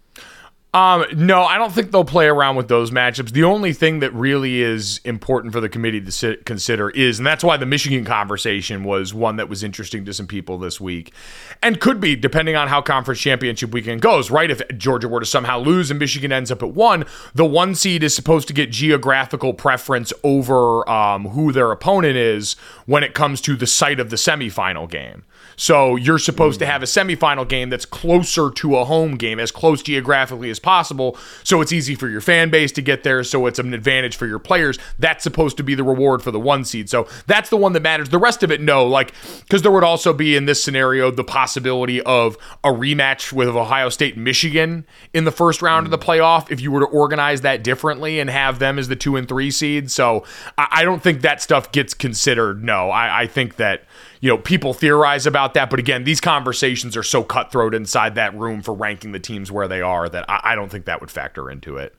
Um, no, I don't think they'll play around with those matchups. The only thing that really is important for the committee to sit, consider is, and that's why the Michigan conversation was one that was interesting to some people this week, and could be depending on how conference championship weekend goes. Right, if Georgia were to somehow lose and Michigan ends up at one, the one seed is supposed to get geographical preference over um, who their opponent is when it comes to the site of the semifinal game. So you're supposed to have a semifinal game that's closer to a home game, as close geographically as possible. So it's easy for your fan base to get there. So it's an advantage for your players. That's supposed to be the reward for the one seed. So that's the one that matters. The rest of it, no. Like, because there would also be in this scenario the possibility of a rematch with Ohio State and Michigan in the first round of the hmm. playoff if you were to organize that differently and have them as the two and three seed. So I, I don't think that stuff gets considered. No, I, I think that you know, people theorize about that. But again, these conversations are so cutthroat inside that room for ranking the teams where they are that I, I don't think that would factor into it.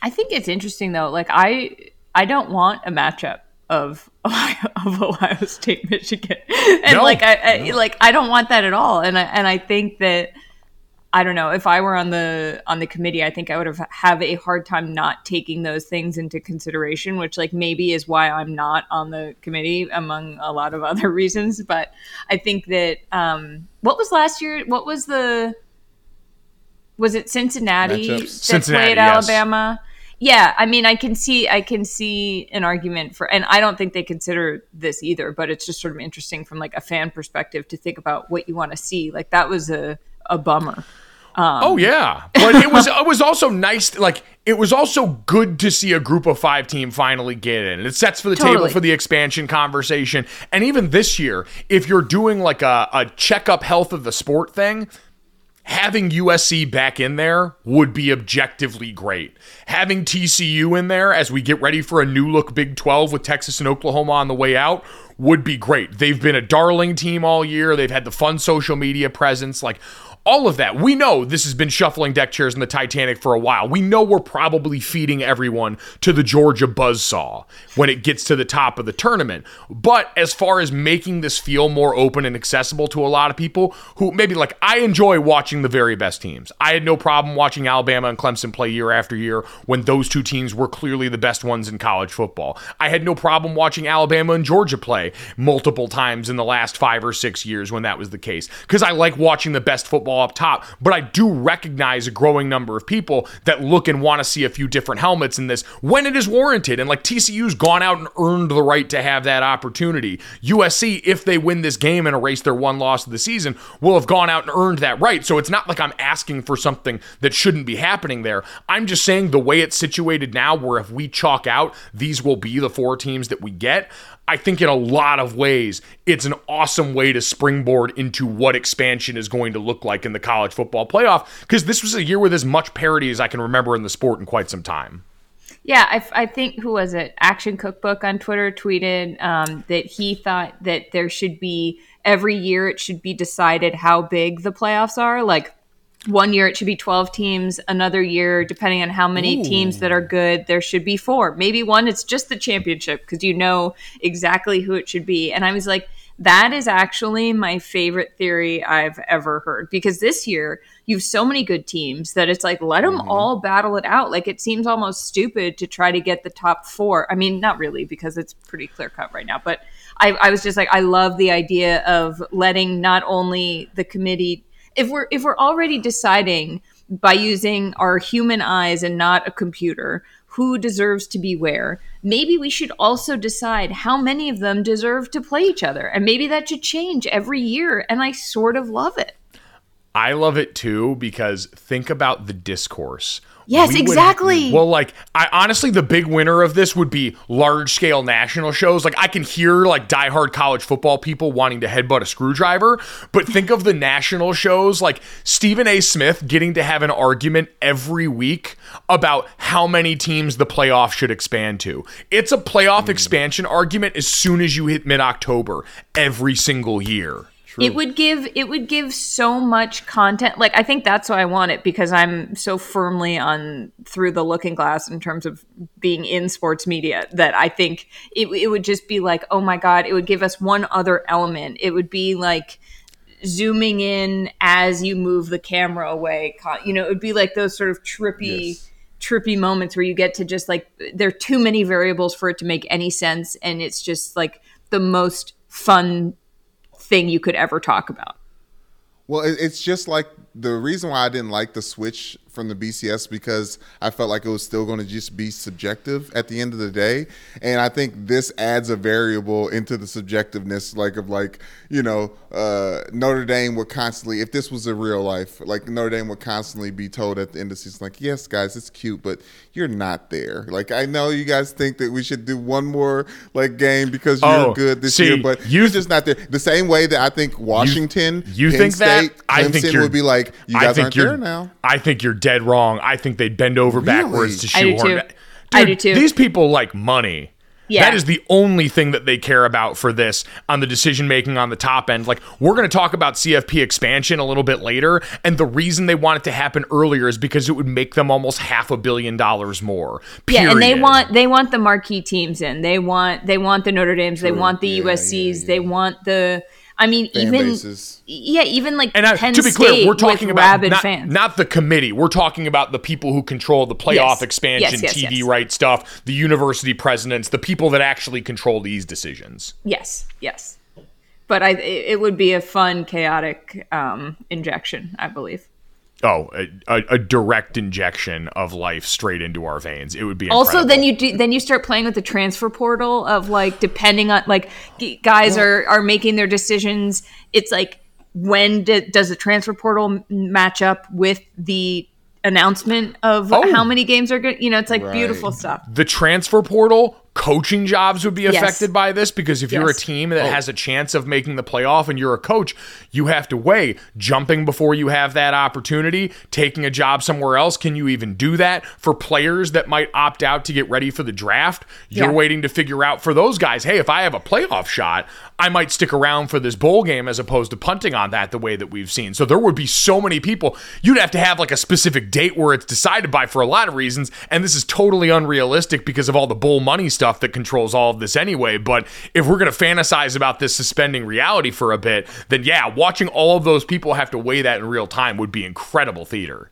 I think it's interesting though. Like I, I don't want a matchup of Ohio, (laughs) of Ohio State, Michigan, (laughs) and No. like I, I like I don't want that at all. And I and I think that I don't know if I were on the on the committee, I think I would have have a hard time not taking those things into consideration, which like maybe is why I'm not on the committee among a lot of (laughs) other reasons. But I think that um, what was last year? What was the was it Cincinnati Matchups. that Cincinnati, played yes. Alabama? Yeah, I mean, I can see, I can see an argument for, and I don't think they consider this either, but it's just sort of interesting from like a fan perspective to think about what you want to see. Like that was a a bummer. Um, Oh yeah, but it was it was also nice. Like it was also good to see a group of five team finally get in. It sets for the table for the expansion conversation. And even this year, if you're doing like a, a checkup health of the sport thing, having USC back in there would be objectively great. Having TCU in there as we get ready for a new look Big 12 with Texas and Oklahoma on the way out would be great. They've been a darling team all year. They've had the fun social media presence. Like, all of that. We know this has been shuffling deck chairs in the Titanic for a while. We know we're probably feeding everyone to the Georgia buzzsaw when it gets to the top of the tournament. But as far as making this feel more open and accessible to a lot of people who maybe like I enjoy watching the very best teams. I had no problem watching Alabama and Clemson play year after year when those two teams were clearly the best ones in college football. I had no problem watching Alabama and Georgia play multiple times in the last 5 or 6 years when that was the case cuz I like watching the best football up top, but I do recognize a growing number of people that look and want to see a few different helmets in this when it is warranted. And like TCU's gone out and earned the right to have that opportunity. USC, if they win this game and erase their one loss of the season, will have gone out and earned that right. So it's not like I'm asking for something that shouldn't be happening there. I'm just saying the way it's situated now, where if we chalk out, these will be the four teams that we get. I think in a lot of ways, it's an awesome way to springboard into what expansion is going to look like in the college football playoff because this was a year with as much parity as I can remember in the sport in quite some time. Yeah, I, I think who was it? Action Cookbook on Twitter tweeted um, that he thought that there should be every year it should be decided how big the playoffs are. Like one year it should be 12 teams, another year, depending on how many teams that are good, there should be four. Maybe one, it's just the championship because you know exactly who it should be. And I was like, that is actually my favorite theory I've ever heard because this year you have so many good teams that it's like let them mm-hmm. all battle it out. Like it seems almost stupid to try to get the top four. I mean, not really because it's pretty clear cut right now, but I, I was just like, I love the idea of letting not only the committee if we're if we're already deciding by using our human eyes and not a computer who deserves to be where maybe we should also decide how many of them deserve to play each other and maybe that should change every year and i sort of love it I love it too because think about the discourse. Yes, We would- exactly. well, like I honestly, the big winner of this would be large scale national shows. Like I can hear like diehard college football people wanting to headbutt a screwdriver, but think of the national shows like Stephen A. Smith getting to have an argument every week about how many teams the playoff should expand to. It's a playoff mm. expansion argument as soon as you hit mid October every single year. It would give it would give so much content. Like I think that's why I want it because I'm so firmly on through the looking glass in terms of being in sports media that I think it it would just be like, oh my god, it would give us one other element. It would be like zooming in as you move the camera away. You know, it would be like those sort of trippy trippy moments where you get to just like there are too many variables for it to make any sense and it's just like the most fun thing you could ever talk about. Well, it's just like the reason why I didn't like the switch from the BCS because I felt like it was still going to just be subjective at the end of the day. And I think this adds a variable into the subjectiveness, like of like you know uh, Notre Dame would constantly, if this was a real life, like Notre Dame would constantly be told at the end of the season, like, yes, guys, it's cute, but you're not there. Like I know you guys think that we should do one more like game because you're Oh, good this see, year, but you're just not there. The same way that I think Washington, You Penn think State, that? I think Clemson would be like, you I guys think aren't you're, there now. I think you're dead wrong. I think they'd bend over backwards to I do shoehorn too. that. I do too. These people like money. Yeah. That is the only thing that they care about for this on the decision making on the top end. Like, we're going to talk about CFP expansion a little bit later. And the reason they want it to happen earlier is because it would make them almost half a billion dollars more. Yeah, and they want they want the marquee teams in. They want they want the Notre Dames. They want the Yeah, USC's. They want the. I mean, Fan even bases. yeah, even like And I, Penn to be State clear, we're talking about not, fans. not the committee. We're talking about the people who control the playoff Yes. expansion, Yes, yes, TV yes. right stuff, the university presidents, the people that actually control these decisions. yes, yes. But I, it it would be a fun, chaotic um, injection, I believe. Oh, a, a, a direct injection of life straight into our veins. It would be Also, then you do, then you start playing with the transfer portal of like depending on like guys are are making their decisions. It's like when do, does the transfer portal match up with the announcement of Oh. how many games are good? You know, it's like Right. beautiful stuff. the transfer portal coaching jobs would be Yes. affected by this because if you're a team that oh. has a chance of making the playoff and you're a coach, you have to weigh jumping before you have that opportunity, taking a job somewhere else. Can you even do that for players that might opt out to get ready for the draft? You're Yeah. waiting to figure out for those guys, hey, if I have a playoff shot, I might stick around for this bowl game as opposed to punting on that the way that we've seen. So there would be so many people. You'd have to have like a specific date where it's decided by for a lot of reasons. And this is totally unrealistic because of all the bull money stuff that controls all of this anyway. But if we're going to fantasize about this suspending reality for a bit, then yeah, watching all of those people have to weigh that in real time would be incredible theater.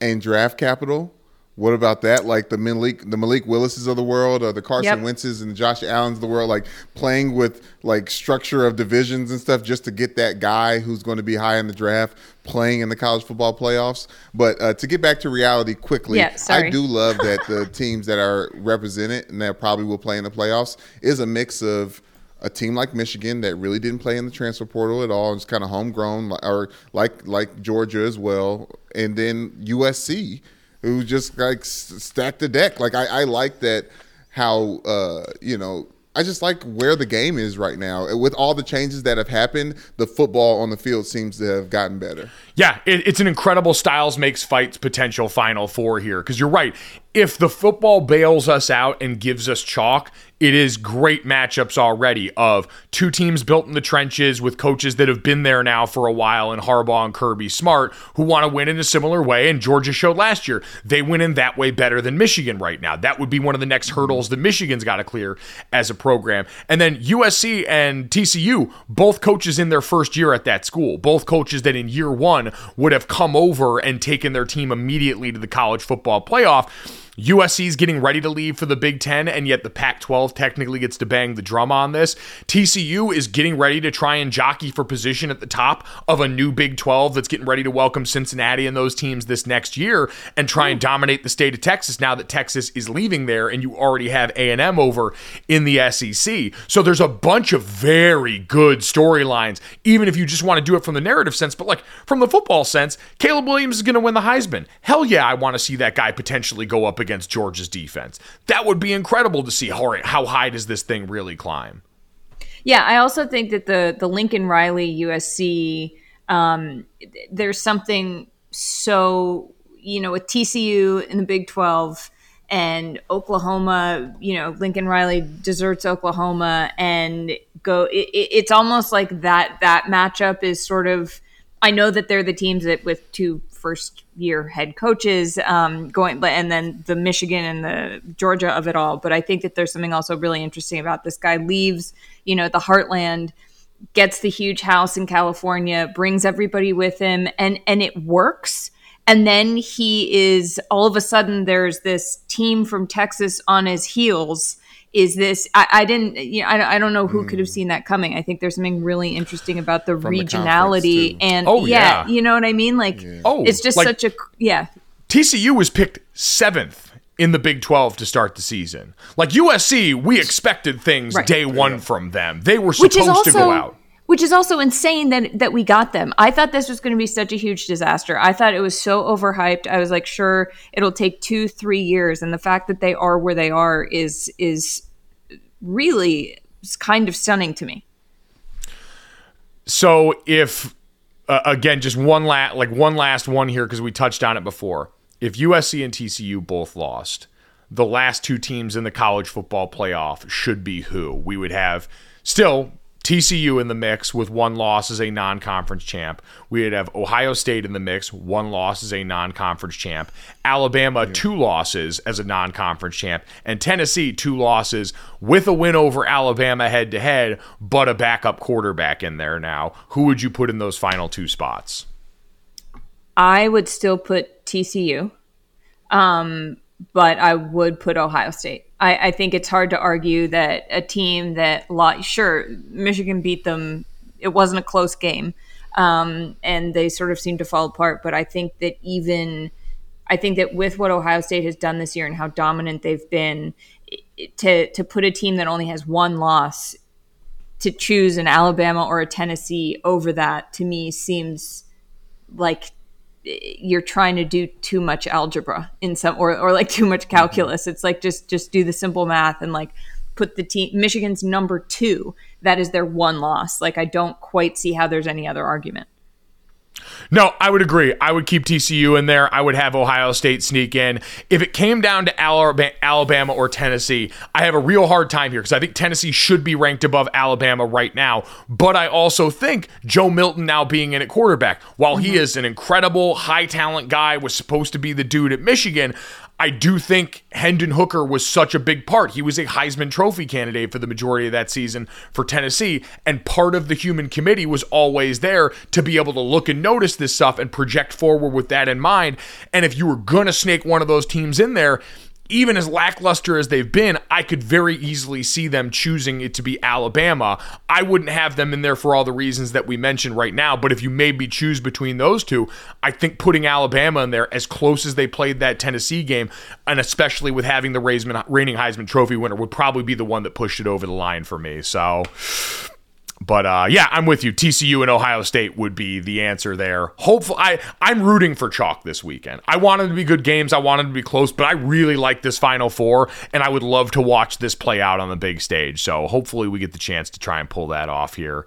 and draft capital. What about that? Like the Malik, the Malik Willises of the world, or the Carson Yep. Wentz's and the Josh Allen's of the world, like playing with like structure of divisions and stuff just to get that guy who's going to be high in the draft playing in the college football playoffs. But uh, to get back to reality quickly, Yeah. I do love that (laughs) the teams that are represented and that probably will play in the playoffs is a mix of a team like Michigan that really didn't play in the transfer portal at all, it's kind of homegrown, or like like Georgia as well, and then USC, who just like stacked the deck. Like I, I like that how uh, you know. I just like where the game is right now. With all the changes that have happened, the football on the field seems to have gotten better. Yeah, it, it's an incredible Styles makes fights potential Final Four here because you're right. If the football bails us out and gives us chalk, it is great matchups already of two teams built in the trenches with coaches that have been there now for a while and Harbaugh and Kirby Smart who want to win in a similar way. And Georgia showed last year they win in that way better than Michigan right now. That would be one of the next hurdles that Michigan's got to clear as a program. And then USC and TCU, both coaches in their first year at that school, both coaches that in year one would have come over and taken their team immediately to the college football playoff. USC's getting ready to leave for the Big Ten, and yet the Pac 12 technically gets to bang the drum on this. TCU is getting ready to try and jockey for position at the top of a new Big 12 that's getting ready to welcome Cincinnati and those teams this next year and try and dominate the state of Texas now that Texas is leaving there and you already have A&M over in the SEC. So there's a bunch of very good storylines, even if you just want to do it from the narrative sense. But like from the football sense, Caleb Williams is going to win the Heisman. Hell yeah, I want to see that guy potentially go up against Georgia's defense. That would be incredible to see how, how high does this thing really climb. Yeah, I also think that the the Lincoln Riley USC um, there's something so you know with TCU in the Big Twelve and Oklahoma, you know Lincoln Riley deserts Oklahoma and go. It, it- it's almost like that that matchup is sort of. I know that they're the teams that with two first year head coaches um, going, but and then the Michigan and the Georgia of it all. But I think that there's something also really interesting about this guy leaves, you know, the heartland, gets the huge house in California, brings everybody with him, and and it works. And then he is all of a sudden there's this team from Texas on his heels. Is this? I, I didn't. You know, I, I don't know who could have hmm. seen that coming. I think there's something really interesting about the From regionality conference, too. and Oh, yeah, yeah. you know what I mean. Like Oh, it's just like- such a yeah. TCU was picked seventh in the Big 12 to start the season. Like USC, we expected things Right. day one from them. They were supposed also to go out. Which is also insane that that we got them. I thought this was going to be such a huge disaster. I thought it was so overhyped. I was like, sure, it'll take two, three years, and the fact that they are where they are is is really kind of stunning to me. So if uh, again, just one last like one last one here because we touched on it before. If USC and TCU both lost, the last two teams in the college football playoff should be who? We would have still TCU in the mix with one loss as a non-conference champ. We would have Ohio State in the mix, one loss as a non-conference champ. Alabama two losses as a non-conference champ, and Tennessee two losses with a win over Alabama head to head, but a backup quarterback in there now. Who would you put in those final two spots? I would still put TCU, um, but I would put Ohio State. I, I think it's hard to argue that a team that, lo- sure, Michigan beat them. It wasn't a close game, um, and they sort of seemed to fall apart. But I think that even, I think that with what Ohio State has done this year and how dominant they've been, to to put a team that only has one loss to choose an Alabama or a Tennessee over that to me seems like you're trying to do too much algebra in some or, or like too much calculus. Mm-hmm. It's like just just do the simple math and like put the team michigan's number two. That is their one loss. Like i don't quite see how there's any other argument No, I would agree. I would keep TCU in there. I would have Ohio State sneak in. If it came down to Alabama or Tennessee, I have a real hard time here because I think Tennessee should be ranked above Alabama right now. But I also think Joe Milton now being in at quarterback, while he mm-hmm. is an incredible high talent guy, was supposed to be the dude at Michigan. I do think Hendon Hooker was such a big part. He was a Heisman Trophy candidate for the majority of that season for Tennessee, and part of the human committee was always there to be able to look and notice this stuff and project forward with that in mind. And if you were going to snake one of those teams in there, even as lackluster as they've been, I could very easily see them choosing it to be Alabama. I wouldn't have them in there for all the reasons that we mentioned right now, but if you made me choose between those two, I think putting Alabama in there as close as they played that Tennessee game, and especially with having the reigning Heisman Trophy winner, would probably be the one that pushed it over the line for me. So. But uh, yeah, I'm with you. TCU and Ohio State would be the answer there. Hopefully, I I'm rooting for chalk this weekend. I want them to be good games. I want them to be close, but I really like this Final Four, and I would love to watch this play out on the big stage. So hopefully, we get the chance to try and pull that off here.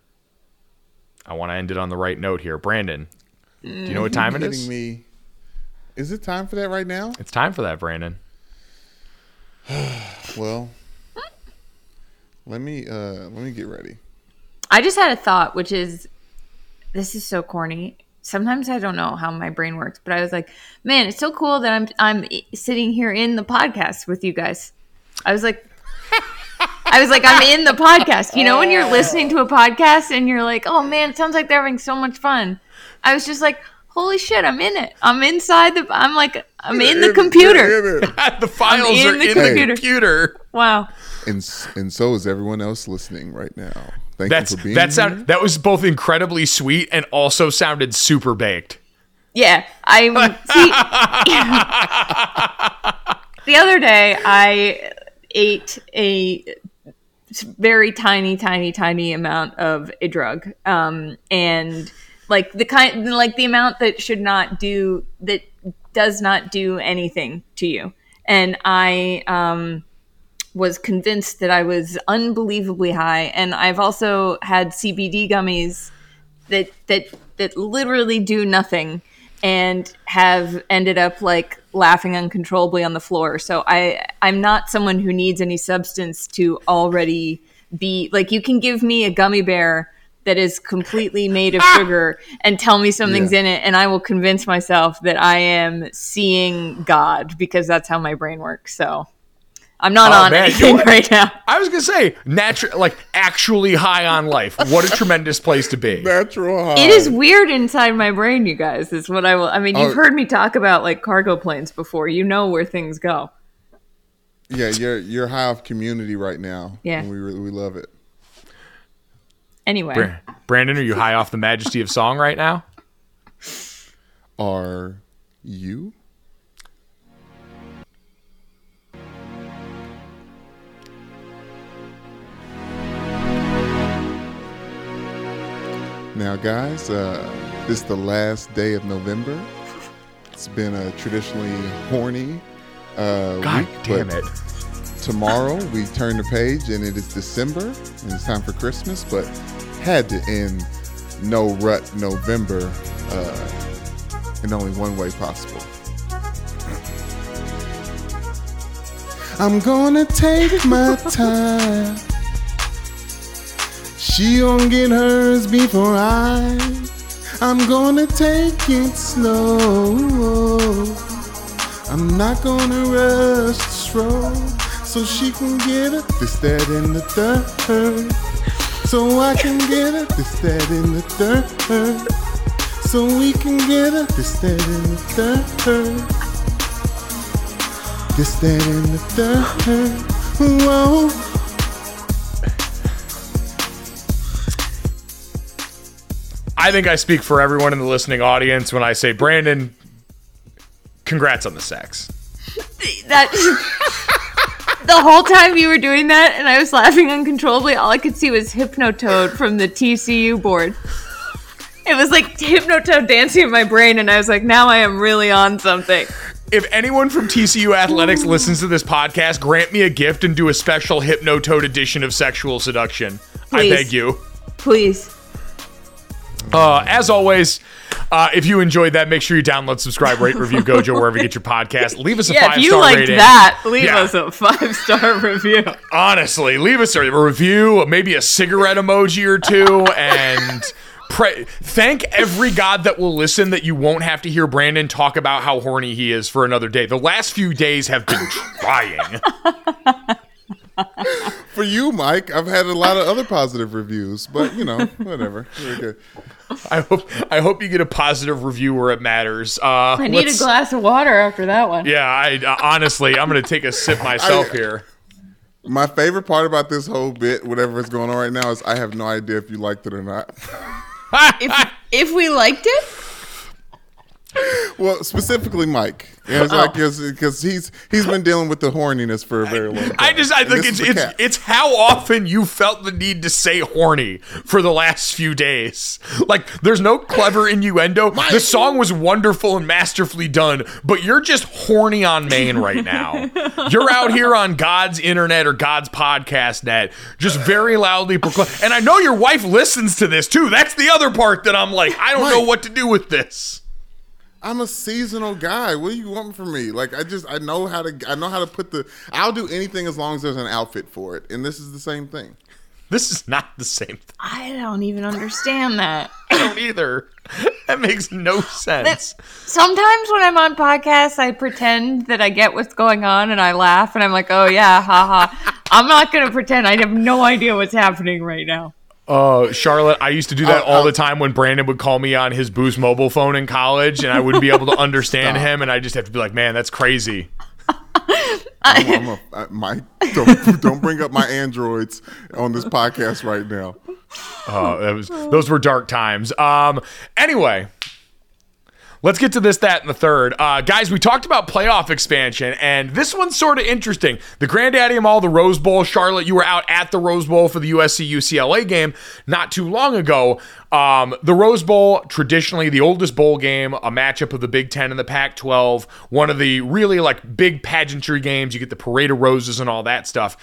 I want to end it on the right note here. Brandon, do you know what time it is? me? Is it time for that right now? It's time for that, Brandon. (sighs) Well, let me uh let me get ready. i just had a thought which is this is so corny sometimes i don't know how my brain works but i was like man it's so cool that i'm i'm sitting here in the podcast with you guys i was like I was like, I'm in the podcast. You know, when you're listening to a podcast and you're like, oh man, it sounds like they're having so much fun. I was just like, holy shit, I'm in it. I'm inside the, I'm like, I'm in the computer. (laughs) the files in are the in computer. the computer. Wow. and and so is everyone else listening right now. Thank That's you for being that here. sound that was both incredibly sweet and also sounded super baked. Yeah, I'm. (laughs) See, (laughs) the other day, I ate a very tiny, tiny, tiny amount of a drug, um, and like the kind, like the amount that should not do that does not do anything to you. And I um, was convinced that I was unbelievably high, and I've also had CBD gummies that that that literally do nothing and have ended up like laughing uncontrollably on the floor. So I I'm not someone who needs any substance to already be like you can give me a gummy bear that is completely made of (laughs) ah! sugar and tell me something's Yeah. in it and I will convince myself that I am seeing God because that's how my brain works. So I'm not Oh, on man, anything you- (laughs) right now. I was gonna say natural, like actually high on life. What a (laughs) tremendous place to be. Natural high. It is weird inside my brain, you guys. Is what I will. I mean, you've Oh. heard me talk about like cargo planes before. You know where things go. Yeah, you're you're high off community right now. Yeah. and we really, we love it. Anyway, Bra- Brandon, are you high off the majesty of song right now? Are you? Now, guys, uh, this is the last day of November. It's been a traditionally horny uh, God week, damn but it. tomorrow we turn the page and it is December and it's time for Christmas, but had to end no rut November uh, in only one way possible. I'm gonna take my (laughs) time. She gon' get hers before I. I'm gonna take it slow. I'm not gonna rush the stroll. So she can get a this, that, and the third. So I can get a this, that, and the third. So we can get a this, that, and the third. This, that, and the third. Whoa. I think I speak for everyone in the listening audience when I say, Brandon, congrats on the sex. that (laughs) the whole time you were doing that, and I was laughing uncontrollably. All I could see was Hypnotoad from the TCU board. It was like Hypnotoad dancing in my brain, and I was like, now I am really on something. If anyone from TCU Athletics listens to this podcast, grant me a gift and do a special Hypnotoad edition of Sexual Seduction. Please. I beg you. Please. Uh, as always, uh, if you enjoyed that, make sure you download, subscribe, rate, review (laughs) Gojo wherever you get your podcast. Leave us a Yeah, five if you star liked rating. that, leave Yeah. us a five star (laughs) review. Honestly, leave us a review, maybe a cigarette emoji or two, and pray. Thank every god that will listen that you won't have to hear Brandon talk about how horny he is for another day. The last few days have been trying. (laughs) For you, Mike, I've had a lot of other positive reviews, but you know, whatever. We're good. I hope I hope you get a positive review where it matters. Uh, I need a glass of water after that one. Yeah, I uh, honestly, I'm gonna take a sip myself I- here. My favorite part about this whole bit, whatever is going on right now, is I have no idea if you liked it or not. If if we liked it, well, specifically Mike, yeah, it's like oh. because he's he's been dealing with the horniness for a very long time. I just I think it's it's cat. it's how often you felt the need to say horny for the last few days. Like there's no clever innuendo. The song was wonderful and masterfully done, but you're just horny on main right now. (laughs) you're out here on God's internet or God's podcast net, just very loudly proclaim. And I know your wife listens to this too. That's the other part that I'm like, I don't know what to do with this. I'm a seasonal guy. What do you want from me? Like I just I know how to I know how to put the I'll do anything as long as there's an outfit for it. And this is the same thing. This is not the same thing. I don't even understand that. I don't either. That makes no sense. Sometimes when I'm on podcasts, I pretend that I get what's going on and I laugh and I'm like, oh yeah, haha. I'm not going to pretend. I have no idea what's happening right now. Uh, Charlotte, I used to do that Oh, all oh. the time when Brandon would call me on his Boost mobile phone in college, and I wouldn't be able to (laughs) understand him, and I just have to be like, "Man, that's crazy." (laughs) I'm, I'm a, I, my don't, (laughs) don't bring up my androids on this podcast right now. Oh, that was those were dark times. Um. Anyway. Let's get to this, that, and the third. Uh, guys, we talked about playoff expansion, and this one's sort of interesting. The granddaddy of all, the Rose Bowl. Charlotte, you were out at the Rose Bowl for the USC UCLA game not too long ago. Um, the Rose Bowl, traditionally the oldest bowl game, a matchup of the Big Ten and the Pac 12, one of the really like big pageantry games. You get the parade of roses and all that stuff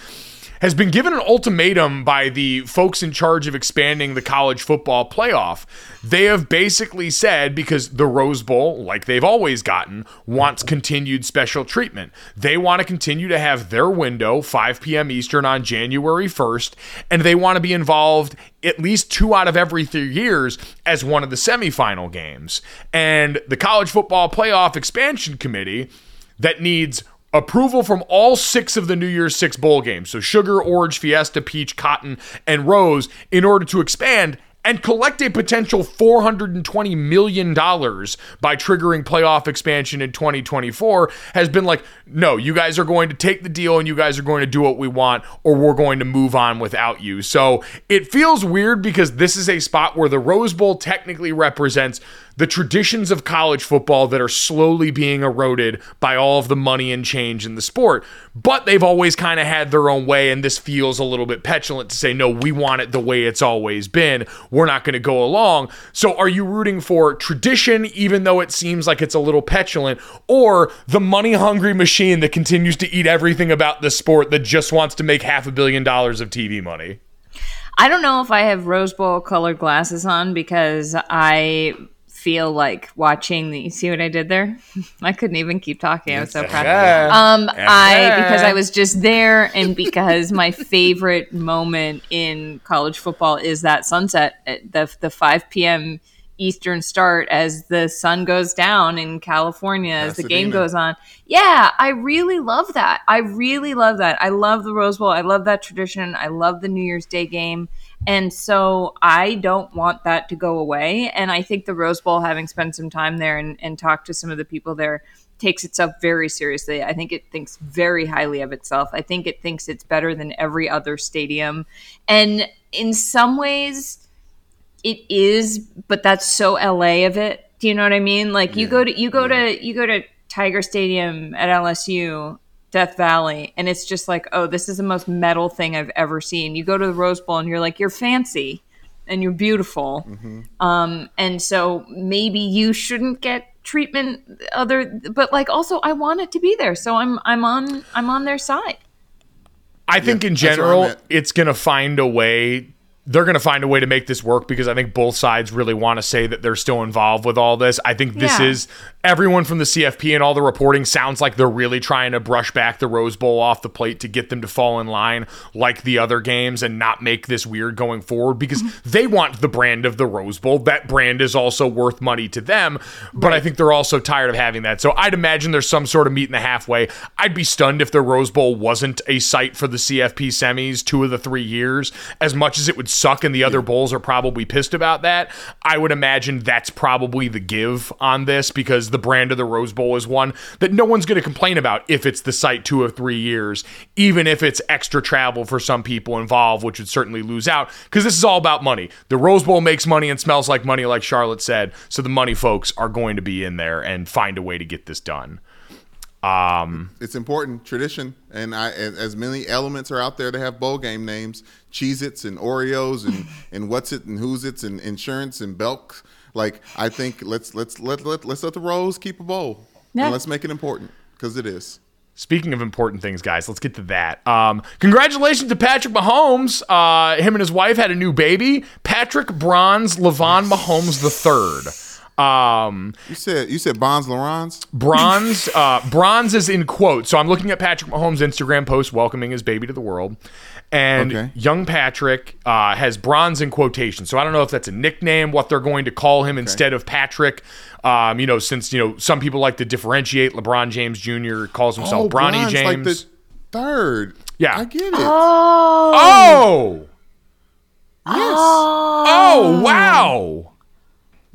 has been given an ultimatum by the folks in charge of expanding the college football playoff. They have basically said, because the Rose Bowl, like they've always gotten, wants continued special treatment. They want to continue to have their window, 5 p.m. Eastern on January 1st, and they want to be involved at least two out of every three years as one of the semifinal games. And the College Football Playoff Expansion Committee that needs approval from all six of the New Year's Six bowl games. So sugar, orange, fiesta, peach, cotton, and rose in order to expand and collect a potential $420 million by triggering playoff expansion in 2024 has been like, no, you guys are going to take the deal and you guys are going to do what we want, or we're going to move on without you. So it feels weird because this is a spot where the Rose Bowl technically represents the traditions of college football that are slowly being eroded by all of the money and change in the sport. But they've always kind of had their own way, and this feels a little bit petulant to say, no, we want it the way it's always been. We're not going to go along. So are you rooting for tradition, even though it seems like it's a little petulant, or the money hungry machine that continues to eat everything about the sport that just wants to make half a billion dollars of TV money? I don't know if I have Rose Bowl colored glasses on because I feel like watching the you see what I did there? (laughs) I couldn't even keep talking. I was so proud. Um I because I was just there and because my favorite (laughs) moment in college football is that sunset at the the 5 p.m. Eastern start as the sun goes down in California as the game goes on. Yeah, I really love that. I really love that. I love the Rose Bowl. I love that tradition. I love the New Year's Day game. And so I don't want that to go away. And I think the Rose Bowl, having spent some time there and, and talked to some of the people there, takes itself very seriously. I think it thinks very highly of itself. I think it thinks it's better than every other stadium. And in some ways, it is, but that's so LA of it. Do you know what I mean? Like you go to you go to you go to Tiger Stadium at LSU Death Valley, and it's just like, oh, this is the most metal thing I've ever seen. You go to the Rose Bowl, and you're like, you're fancy and you're beautiful, um, and so maybe you shouldn't get treatment other, but like also, I want it to be there, so I'm I'm on I'm on their side. I think in that's where I'm general, it's going to find a way. They're going to find a way to make this work because I think both sides really want to say that they're still involved with all this. I think this Yeah. is everyone from the CFP and all the reporting sounds like they're really trying to brush back the Rose Bowl off the plate to get them to fall in line like the other games and not make this weird going forward because mm-hmm. they want the brand of the Rose Bowl. That brand is also worth money to them, but I think they're also tired of having that. So I'd imagine there's some sort of meet in the halfway. I'd be stunned if the Rose Bowl wasn't a site for the CFP semis two of the three years. As much as it would suck and the other bowls are probably pissed about that, I would imagine that's probably the give on this because the brand of the Rose Bowl is one that no one's going to complain about if it's the site two or three years, even if it's extra travel for some people involved, which would certainly lose out because this is all about money. The Rose Bowl makes money and smells like money, like Charlotte said. So the money folks are going to be in there and find a way to get this done. Um, It's important tradition, and I as many elements are out there to have bowl game names, Cheez-Its and Oreos and (laughs) and what's it and who's it's and insurance and Belk. Like I think let's let's let let let's let the Rose keep a bowl, Yeah. and let's make it important because it is. Speaking of important things, guys, let's get to that. Um, congratulations to Patrick Mahomes. Uh, him and his wife had a new baby, Patrick Bronze Lavon Mahomes the third. Um, You said you said Bonds Laurens. bronze, uh, bronze is in quotes. So I'm looking at Patrick Mahomes' Instagram post welcoming his baby to the world, and Okay. young Patrick uh, has bronze in quotation. So I don't know if that's a nickname, what they're going to call him instead of Patrick. Um, you know, since you know some people like to differentiate. LeBron James Jr. calls himself Oh, Bronny Bronze, James. like the third. Yeah. I get it. Oh. yes. Oh, wow.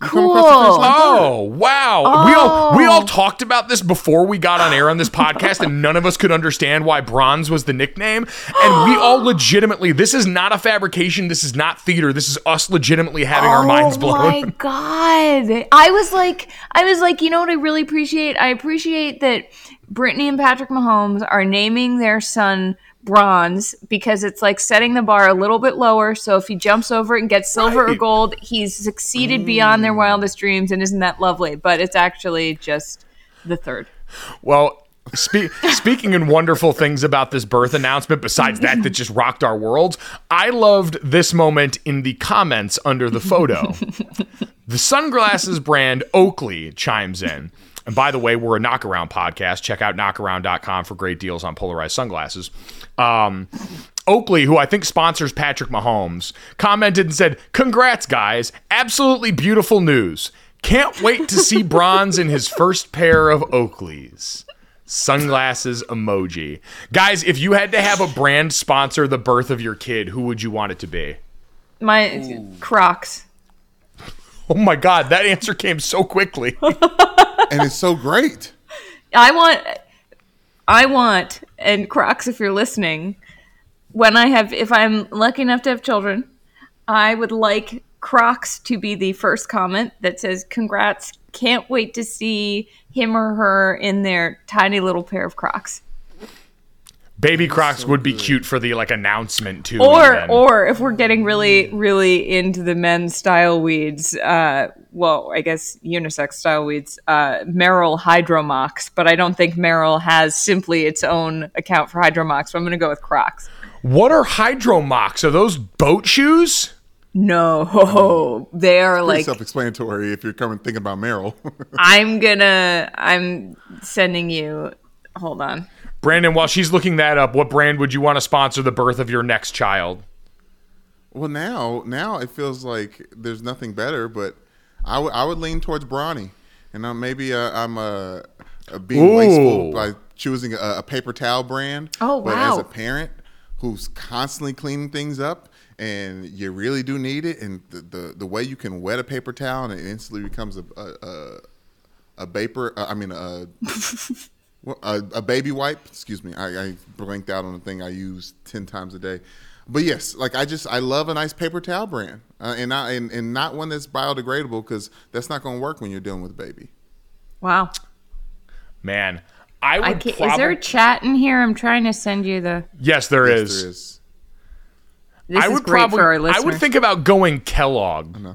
Come across the finish line third. Oh wow! We all we all oh. talked about this before we got on air on this podcast, and none of us could understand why bronze was the nickname. And we (gasps) all legitimately, this is not a fabrication. This is not theater. This is us legitimately having our minds oh blown. Oh my (laughs) god! I was like, I was like, you know what? I really appreciate. I appreciate that Brittany and Patrick Mahomes are naming their son bronze because it's like setting the bar a little bit lower. So if he jumps over it and gets silver or gold, he's succeeded beyond their mm. wildest dreams, and isn't that lovely? But it's actually just the third. Well, spe- speaking in wonderful things about this birth announcement, besides that, that just rocked our worlds, I loved this moment in the comments under the photo. (laughs) the sunglasses brand Oakley chimes in. And by the way, we're a knockaround podcast. Check out knockaround.com for great deals on polarized sunglasses. Um, Oakley, who I think sponsors Patrick Mahomes, commented and said, Congrats, guys. Absolutely beautiful news. Can't wait to see (laughs) Bronze in his first pair of Oakleys. Sunglasses emoji. Guys, if you had to have a brand sponsor the birth of your kid, who would you want it to be? My Crocs. (laughs) Oh my God, that answer came so quickly. (laughs) and it's so great. I want, I want, and Crocs, if you're listening, when I have, if I'm lucky enough to have children, I would like Crocs to be the first comment that says, "Congrats! Can't wait to see him or her in their tiny little pair of Crocs." Baby Crocs would be cute for the like announcement too. Or, even. or if we're getting really, really into the men's style weeds, uh, well, I guess unisex style weeds, uh, Merrell Hydro Mocs, but I don't think Merrell has simply its own account for Hydro Mocs, so I'm going to go with Crocs. what are hydro mocs? Are those boat shoes? No, (laughs) they are Pretty like self-explanatory if you're coming thinking about Merrell. (laughs) I'm gonna I'm sending you hold on. Brandon, while she's looking that up, what brand would you want to sponsor the birth of your next child? well, now now it feels like there's nothing better, but I would I would lean towards Brawny, and uh, maybe uh, I'm uh, uh, being Ooh. wasteful by choosing a, a paper towel brand. Oh, But as a parent who's constantly cleaning things up. And you really do need it, and the, the, the way you can wet a paper towel and it instantly becomes a a, a, a vapor. Uh, I mean a (laughs) Well, a, a baby wipe. Excuse me, I, I blanked out on the thing I use ten times a day. But yes, like I just I love a nice paper towel brand, uh, and not and, and not one that's biodegradable because that's not going to work when you're dealing with a baby. Wow. Man, I would I can't, probably. is there a chat in here? I'm trying to send you the yes, there Yes, is. there is. This I is would great probably. for our I would think about going Kellogg. I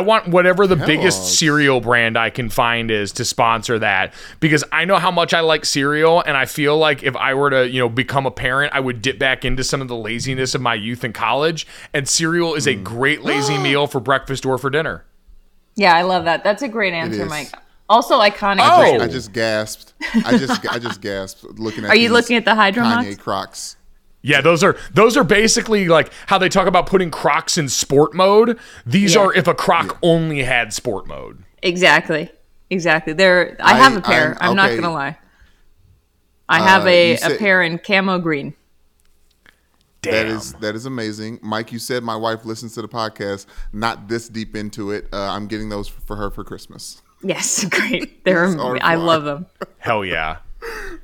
want whatever the biggest cereal brand I can find is to sponsor that because I know how much I like cereal and I feel like if I were to, you know, become a parent, I would dip back into some of the laziness of my youth and college and cereal is a mm. great lazy (gasps) meal for breakfast or for dinner. Yeah, I love that. That's a great answer. Mike. Also iconic. Oh! brand. I just gasped. I just I just gasped looking at. Are you looking at the Hydro Mocs? Kanye Crocs? Yeah, those are those are basically like how they talk about putting Crocs in sport mode. These Yeah. are if a Croc only had sport mode. Exactly. Exactly. There I, I- have a pair. I'm- I'm, not gonna lie. I have Uh, a, you a pair in camo green. Damn. That is that is amazing, Mike. You said my wife listens to the podcast. Not this deep into it. Uh, I'm getting those for her for Christmas. Yes, (laughs) great. They're I love them. Hell yeah. (laughs)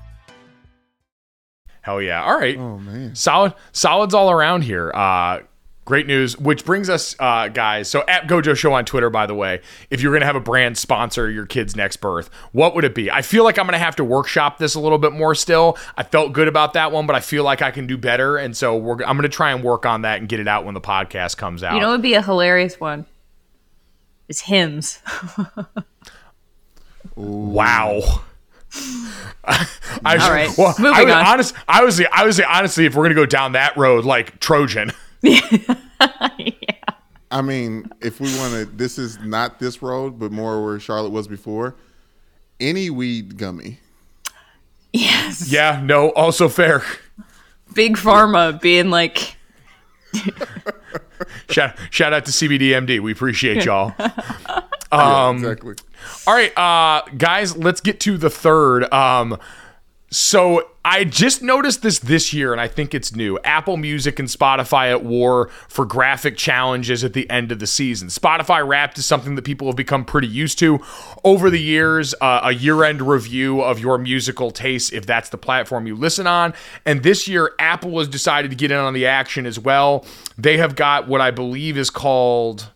Hell yeah. All right. Oh man. Solid solids all around here. Uh great news, which brings us uh guys. So at Gojo Show on Twitter, by the way, if you're gonna have a brand sponsor your kid's next birth, what would it be? I feel like I'm gonna have to workshop this a little bit more still. I felt good about that one, but I feel like I can do better. And so we're I'm gonna try and work on that and get it out when the podcast comes out. You know what would be a hilarious one? It's Hims. (laughs) Wow. (laughs) I, All right, well, moving I was on. honest. I was I was honestly, if we're gonna go down that road, like Trojan. (laughs) (laughs) yeah. I mean, if we want to, this is not this road, but more where Charlotte was before. Any weed gummy. Yes. Yeah, no, also fair. Big pharma being like, Shout, shout out to CBDMD. We appreciate y'all. Yeah, Um, exactly. All right, uh, guys, let's get to the third. Um, so I just noticed this this year, and I think it's new. Apple Music and Spotify at war for graphic challenges at the end of the season. Spotify Wrapped is something that people have become pretty used to over the years. Uh, a year-end review of your musical taste, if that's the platform you listen on. And this year, Apple has decided to get in on the action as well. They have got what I believe is called.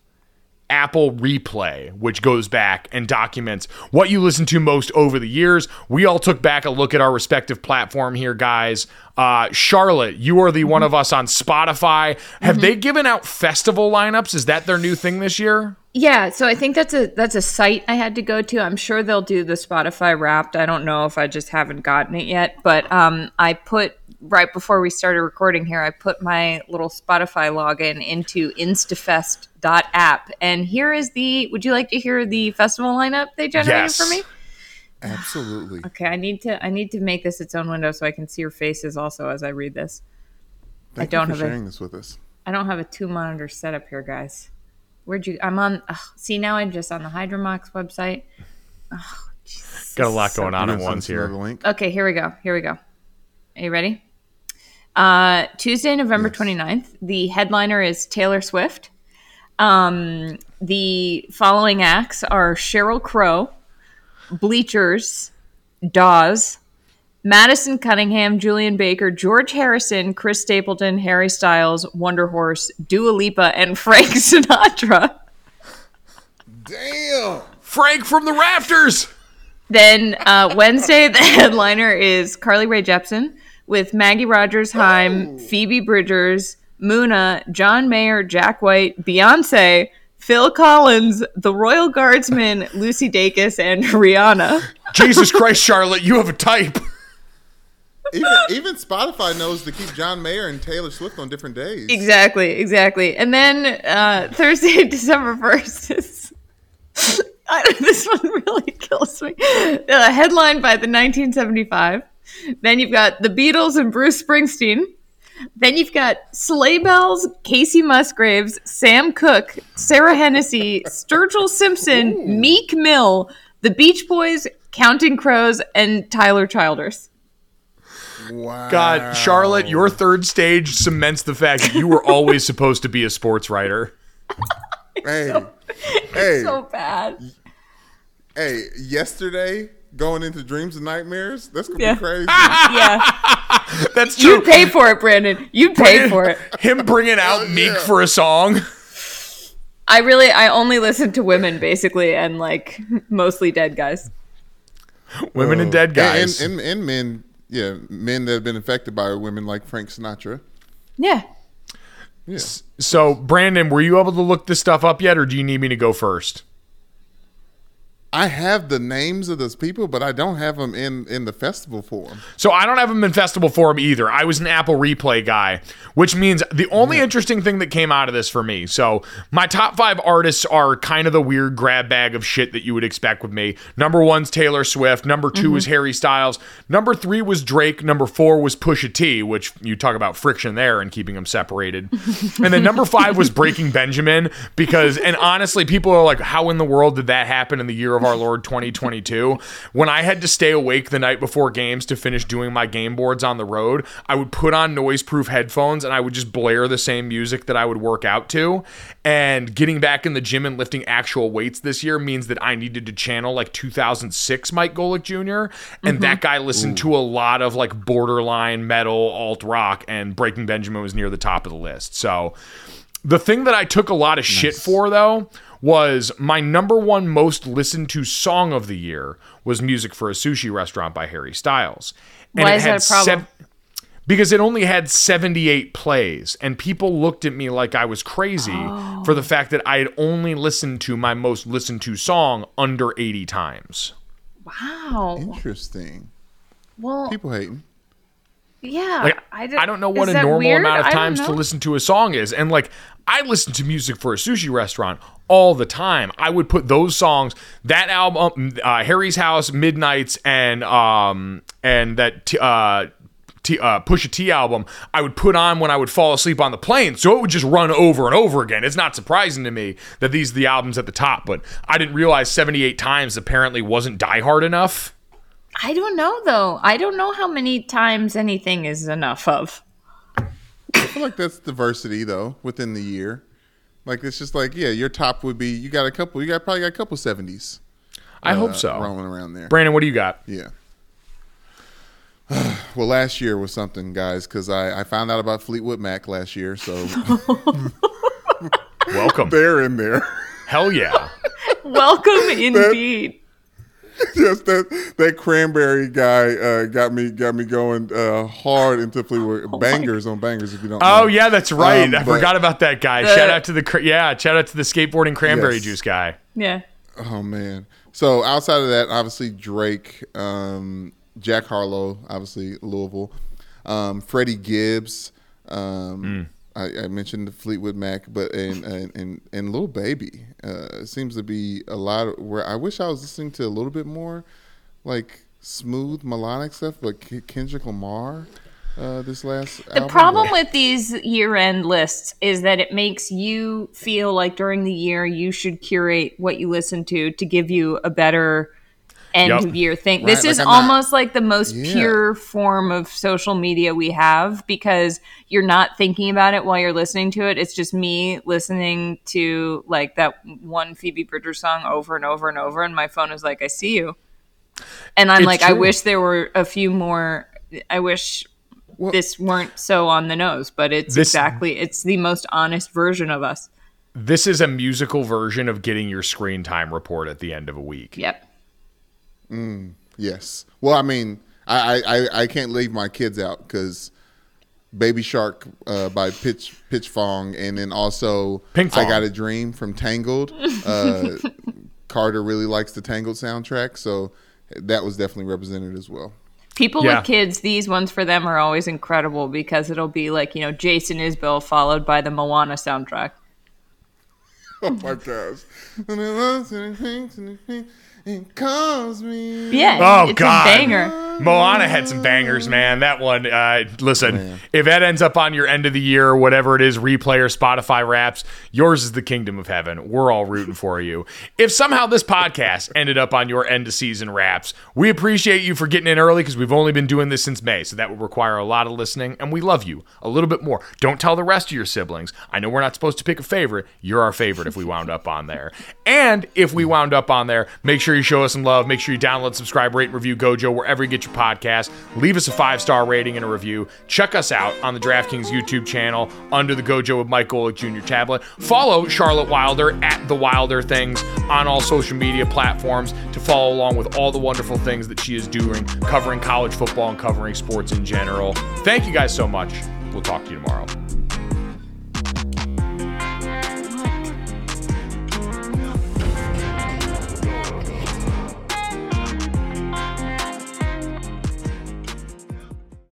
Apple Replay, which goes back and documents what you listen to most over the years. We all took back a look at our respective platform here, guys. Uh, Charlotte, you are the one of us on Spotify. Have they given out festival lineups? Is that their new thing this year? yeah. So I think that's a that's a site I had to go to. I'm sure they'll do the Spotify Wrapped. I don't know if I just haven't gotten it yet, but um, I put right before we started recording here, I put my little Spotify login into instafest.app. And here is the would you like to hear the festival lineup they generated Yes. for me? Absolutely. (sighs) Okay, I need to I need to make this its own window so I can see your faces also as I read this. Thank I don't you for have sharing a this with us. I don't have a two monitor setup here, guys. Where'd you I'm on ugh, see now I'm just on the Hydro Moc website. (sighs) Oh, Got a lot going on You're at once here. link? Okay, here we go. Here we go. Are you ready? Uh, Tuesday, November Yes. 29th. The headliner is Taylor Swift. Um, the following acts are Sheryl Crow, Bleachers, Dawes, Madison Cunningham, Julien Baker, George Harrison, Chris Stapleton, Harry Styles, Wunderhorse, Dua Lipa, and (laughs) Frank Sinatra. Damn. Frank from the Rafters. Then uh, Wednesday, (laughs) the headliner is Carly Rae Jepsen with Maggie Rogers HAIM, Phoebe Bridgers, Muna, John Mayer, Jack White, Beyonce, Phil Collins, the Royal Guardsmen, Lucy Dacus, and (laughs) Rihanna. Jesus Christ, Charlotte, you have a type. (laughs) Even, even Spotify knows to keep John Mayer and Taylor Swift on different days. Exactly, exactly. And then uh, Thursday, (laughs) December 1st is. I this one really kills me. Uh, headlined by the 1975. Then you've got the Beatles and Bruce Springsteen. Then you've got Sleigh Bells, Kacey Musgraves, Sam Cooke, Sarah Hennessy, Sturgill Simpson, Meek Mill, the Beach Boys, Counting Crows, and Tyler Childers. Wow. God, Charlotte, your third stage cements the fact that you were always (laughs) supposed to be a sports writer. Hey, (laughs) hey, So bad. hey! Yesterday, going into dreams and nightmares. That's gonna Yeah. be crazy. (laughs) Yeah. (laughs) That's true. You'd pay for it, Brandon. You'd pay for it. (laughs) Him bringing out Meek for a song. I really, I only listen to women basically, and like mostly dead guys. Women and dead guys. and, and, and men. Yeah, men that have been affected by women like Frank Sinatra. Yeah. Yeah. So, Brandon, were you able to look this stuff up yet, or do you need me to go first? I have the names of those people, but I don't have them in in the festival form. So I don't have them in festival form either. I was an Apple Replay guy, which means the only interesting thing that came out of this for me. So my top five artists are kind of the weird grab bag of shit that you would expect with me. Number one's Taylor Swift. Number 2 mm-hmm. is Harry Styles. Number three was Drake. Number four was Pusha T, which you talk about friction there and keeping them separated. (laughs) and then number five was Breaking Benjamin because, and honestly, people are like, how in the world did that happen in the year of our Lord 2022? When I had to stay awake the night before games to finish doing my game boards on the road, I would put on noise proof headphones and I would just blare the same music that I would work out to. And getting back in the gym and lifting actual weights this year means that I needed to channel like 2006 Mike Golic Jr. And that mm-hmm. guy listened to a lot of like borderline metal, alt rock, and Breaking Benjamin was near the top of the list. So the thing that I took a lot of shit for though was my number one most listened to song of the year was Music for a Sushi Restaurant by Harry Styles. Why it is had that a problem? because it only had 78 plays and people looked at me like I was crazy for the oh. fact that I had only listened to my most listened to song under 80 times. Wow. Interesting. Well, People hating. Yeah, Like I I don't know what a normal weird? amount of times to listen to a song is. And like I listen to music for a sushi restaurant all the time. I would put those songs, that album, uh, Harry's House, Midnight's, and um and that t- uh. T, uh, Pusha T album, I would put on when I would fall asleep on the plane, so it would just run over and over again. It's not surprising to me that these are the albums at the top, but I didn't realize 78 times apparently wasn't Die Hard enough. I don't know though. I don't know how many times anything is enough of. I feel like that's diversity though within the year. Like it's just like yeah, your top would be you got a couple. You got probably got a couple seventies. I hope uh, so. Rolling around there. Brandon, what do you got? Yeah. (sighs) well, last year was something, guys, because I, I found out about Fleetwood Mac last year, so (laughs) Welcome. they're in there. Hell yeah. (laughs) Welcome indeed. (laughs) yes, that that cranberry guy uh, got me got me going uh, hard into Fleetwood bangers on bangers. If you don't. Oh know. yeah, that's right. Um, I but- forgot about that guy. The- shout out to the yeah, shout out to the skateboarding cranberry Yes. juice guy. Yeah. Oh man. So outside of that, obviously Drake, um, Jack Harlow, obviously Louisville, um, Freddie Gibbs. Um, I, I mentioned Fleetwood Mac, but and and and, and Lil Baby uh, seems to be a lot of where I wish I was listening to a little bit more like smooth melodic stuff, like Kendrick Lamar. Uh, this last The problem with these year end lists is that it makes you feel like during the year you should curate what you listen to to give you a better end Yup. of year thing. Right, This like is I'm not- almost like the most Yeah. pure form of social media we have because you're not thinking about it while you're listening to it. It's just me listening to like that one Phoebe Bridgers song over and over and over, and my phone is like, I see you. And I'm It's like, I wish there were a few more. I wish this weren't so on the nose, but it's This- exactly it's the most honest version of us. This is a musical version of getting your screen time report at the end of a week. Yep. Mm, yes. Well, I mean, I, I, I- I can't leave my kids out because Baby Shark uh, by Pitch Pitch Fong, and then also Pink I Got a Dream from Tangled. (laughs) Uh, Carter really likes the Tangled soundtrack, so that was definitely represented as well. People Yeah. with kids, these ones for them are always incredible because it'll be like, you know, Jason Isbell followed by the Moana soundtrack. (laughs) Oh my gosh! It calls me. Yeah, Oh it's a God, banger. Moana had some bangers, man. That one. Uh, listen, if that ends up on your end of the year or whatever it is, replay or Spotify Wraps, yours is the kingdom of heaven. We're all rooting for you. If somehow this podcast ended up on your end of season wraps, we appreciate you for getting in early because we've only been doing this since May, so that would require a lot of listening, and we love you a little bit more. Don't tell the rest of your siblings. I know we're not supposed to pick a favorite. You're our favorite if we wound up on there. And if we wound up on there, make sure you show us some love. Make sure you download, subscribe, rate, and review Gojo wherever you get your podcast. Leave us a five star rating and a review. Check us out on the DraftKings YouTube channel under the Gojo with Mike Golic Jr. tablet. Follow Charlotte Wilder at the Wilder Things on all social media platforms to follow along with all the wonderful things that she is doing, covering college football and covering sports in general. Thank you guys so much. We'll talk to you tomorrow.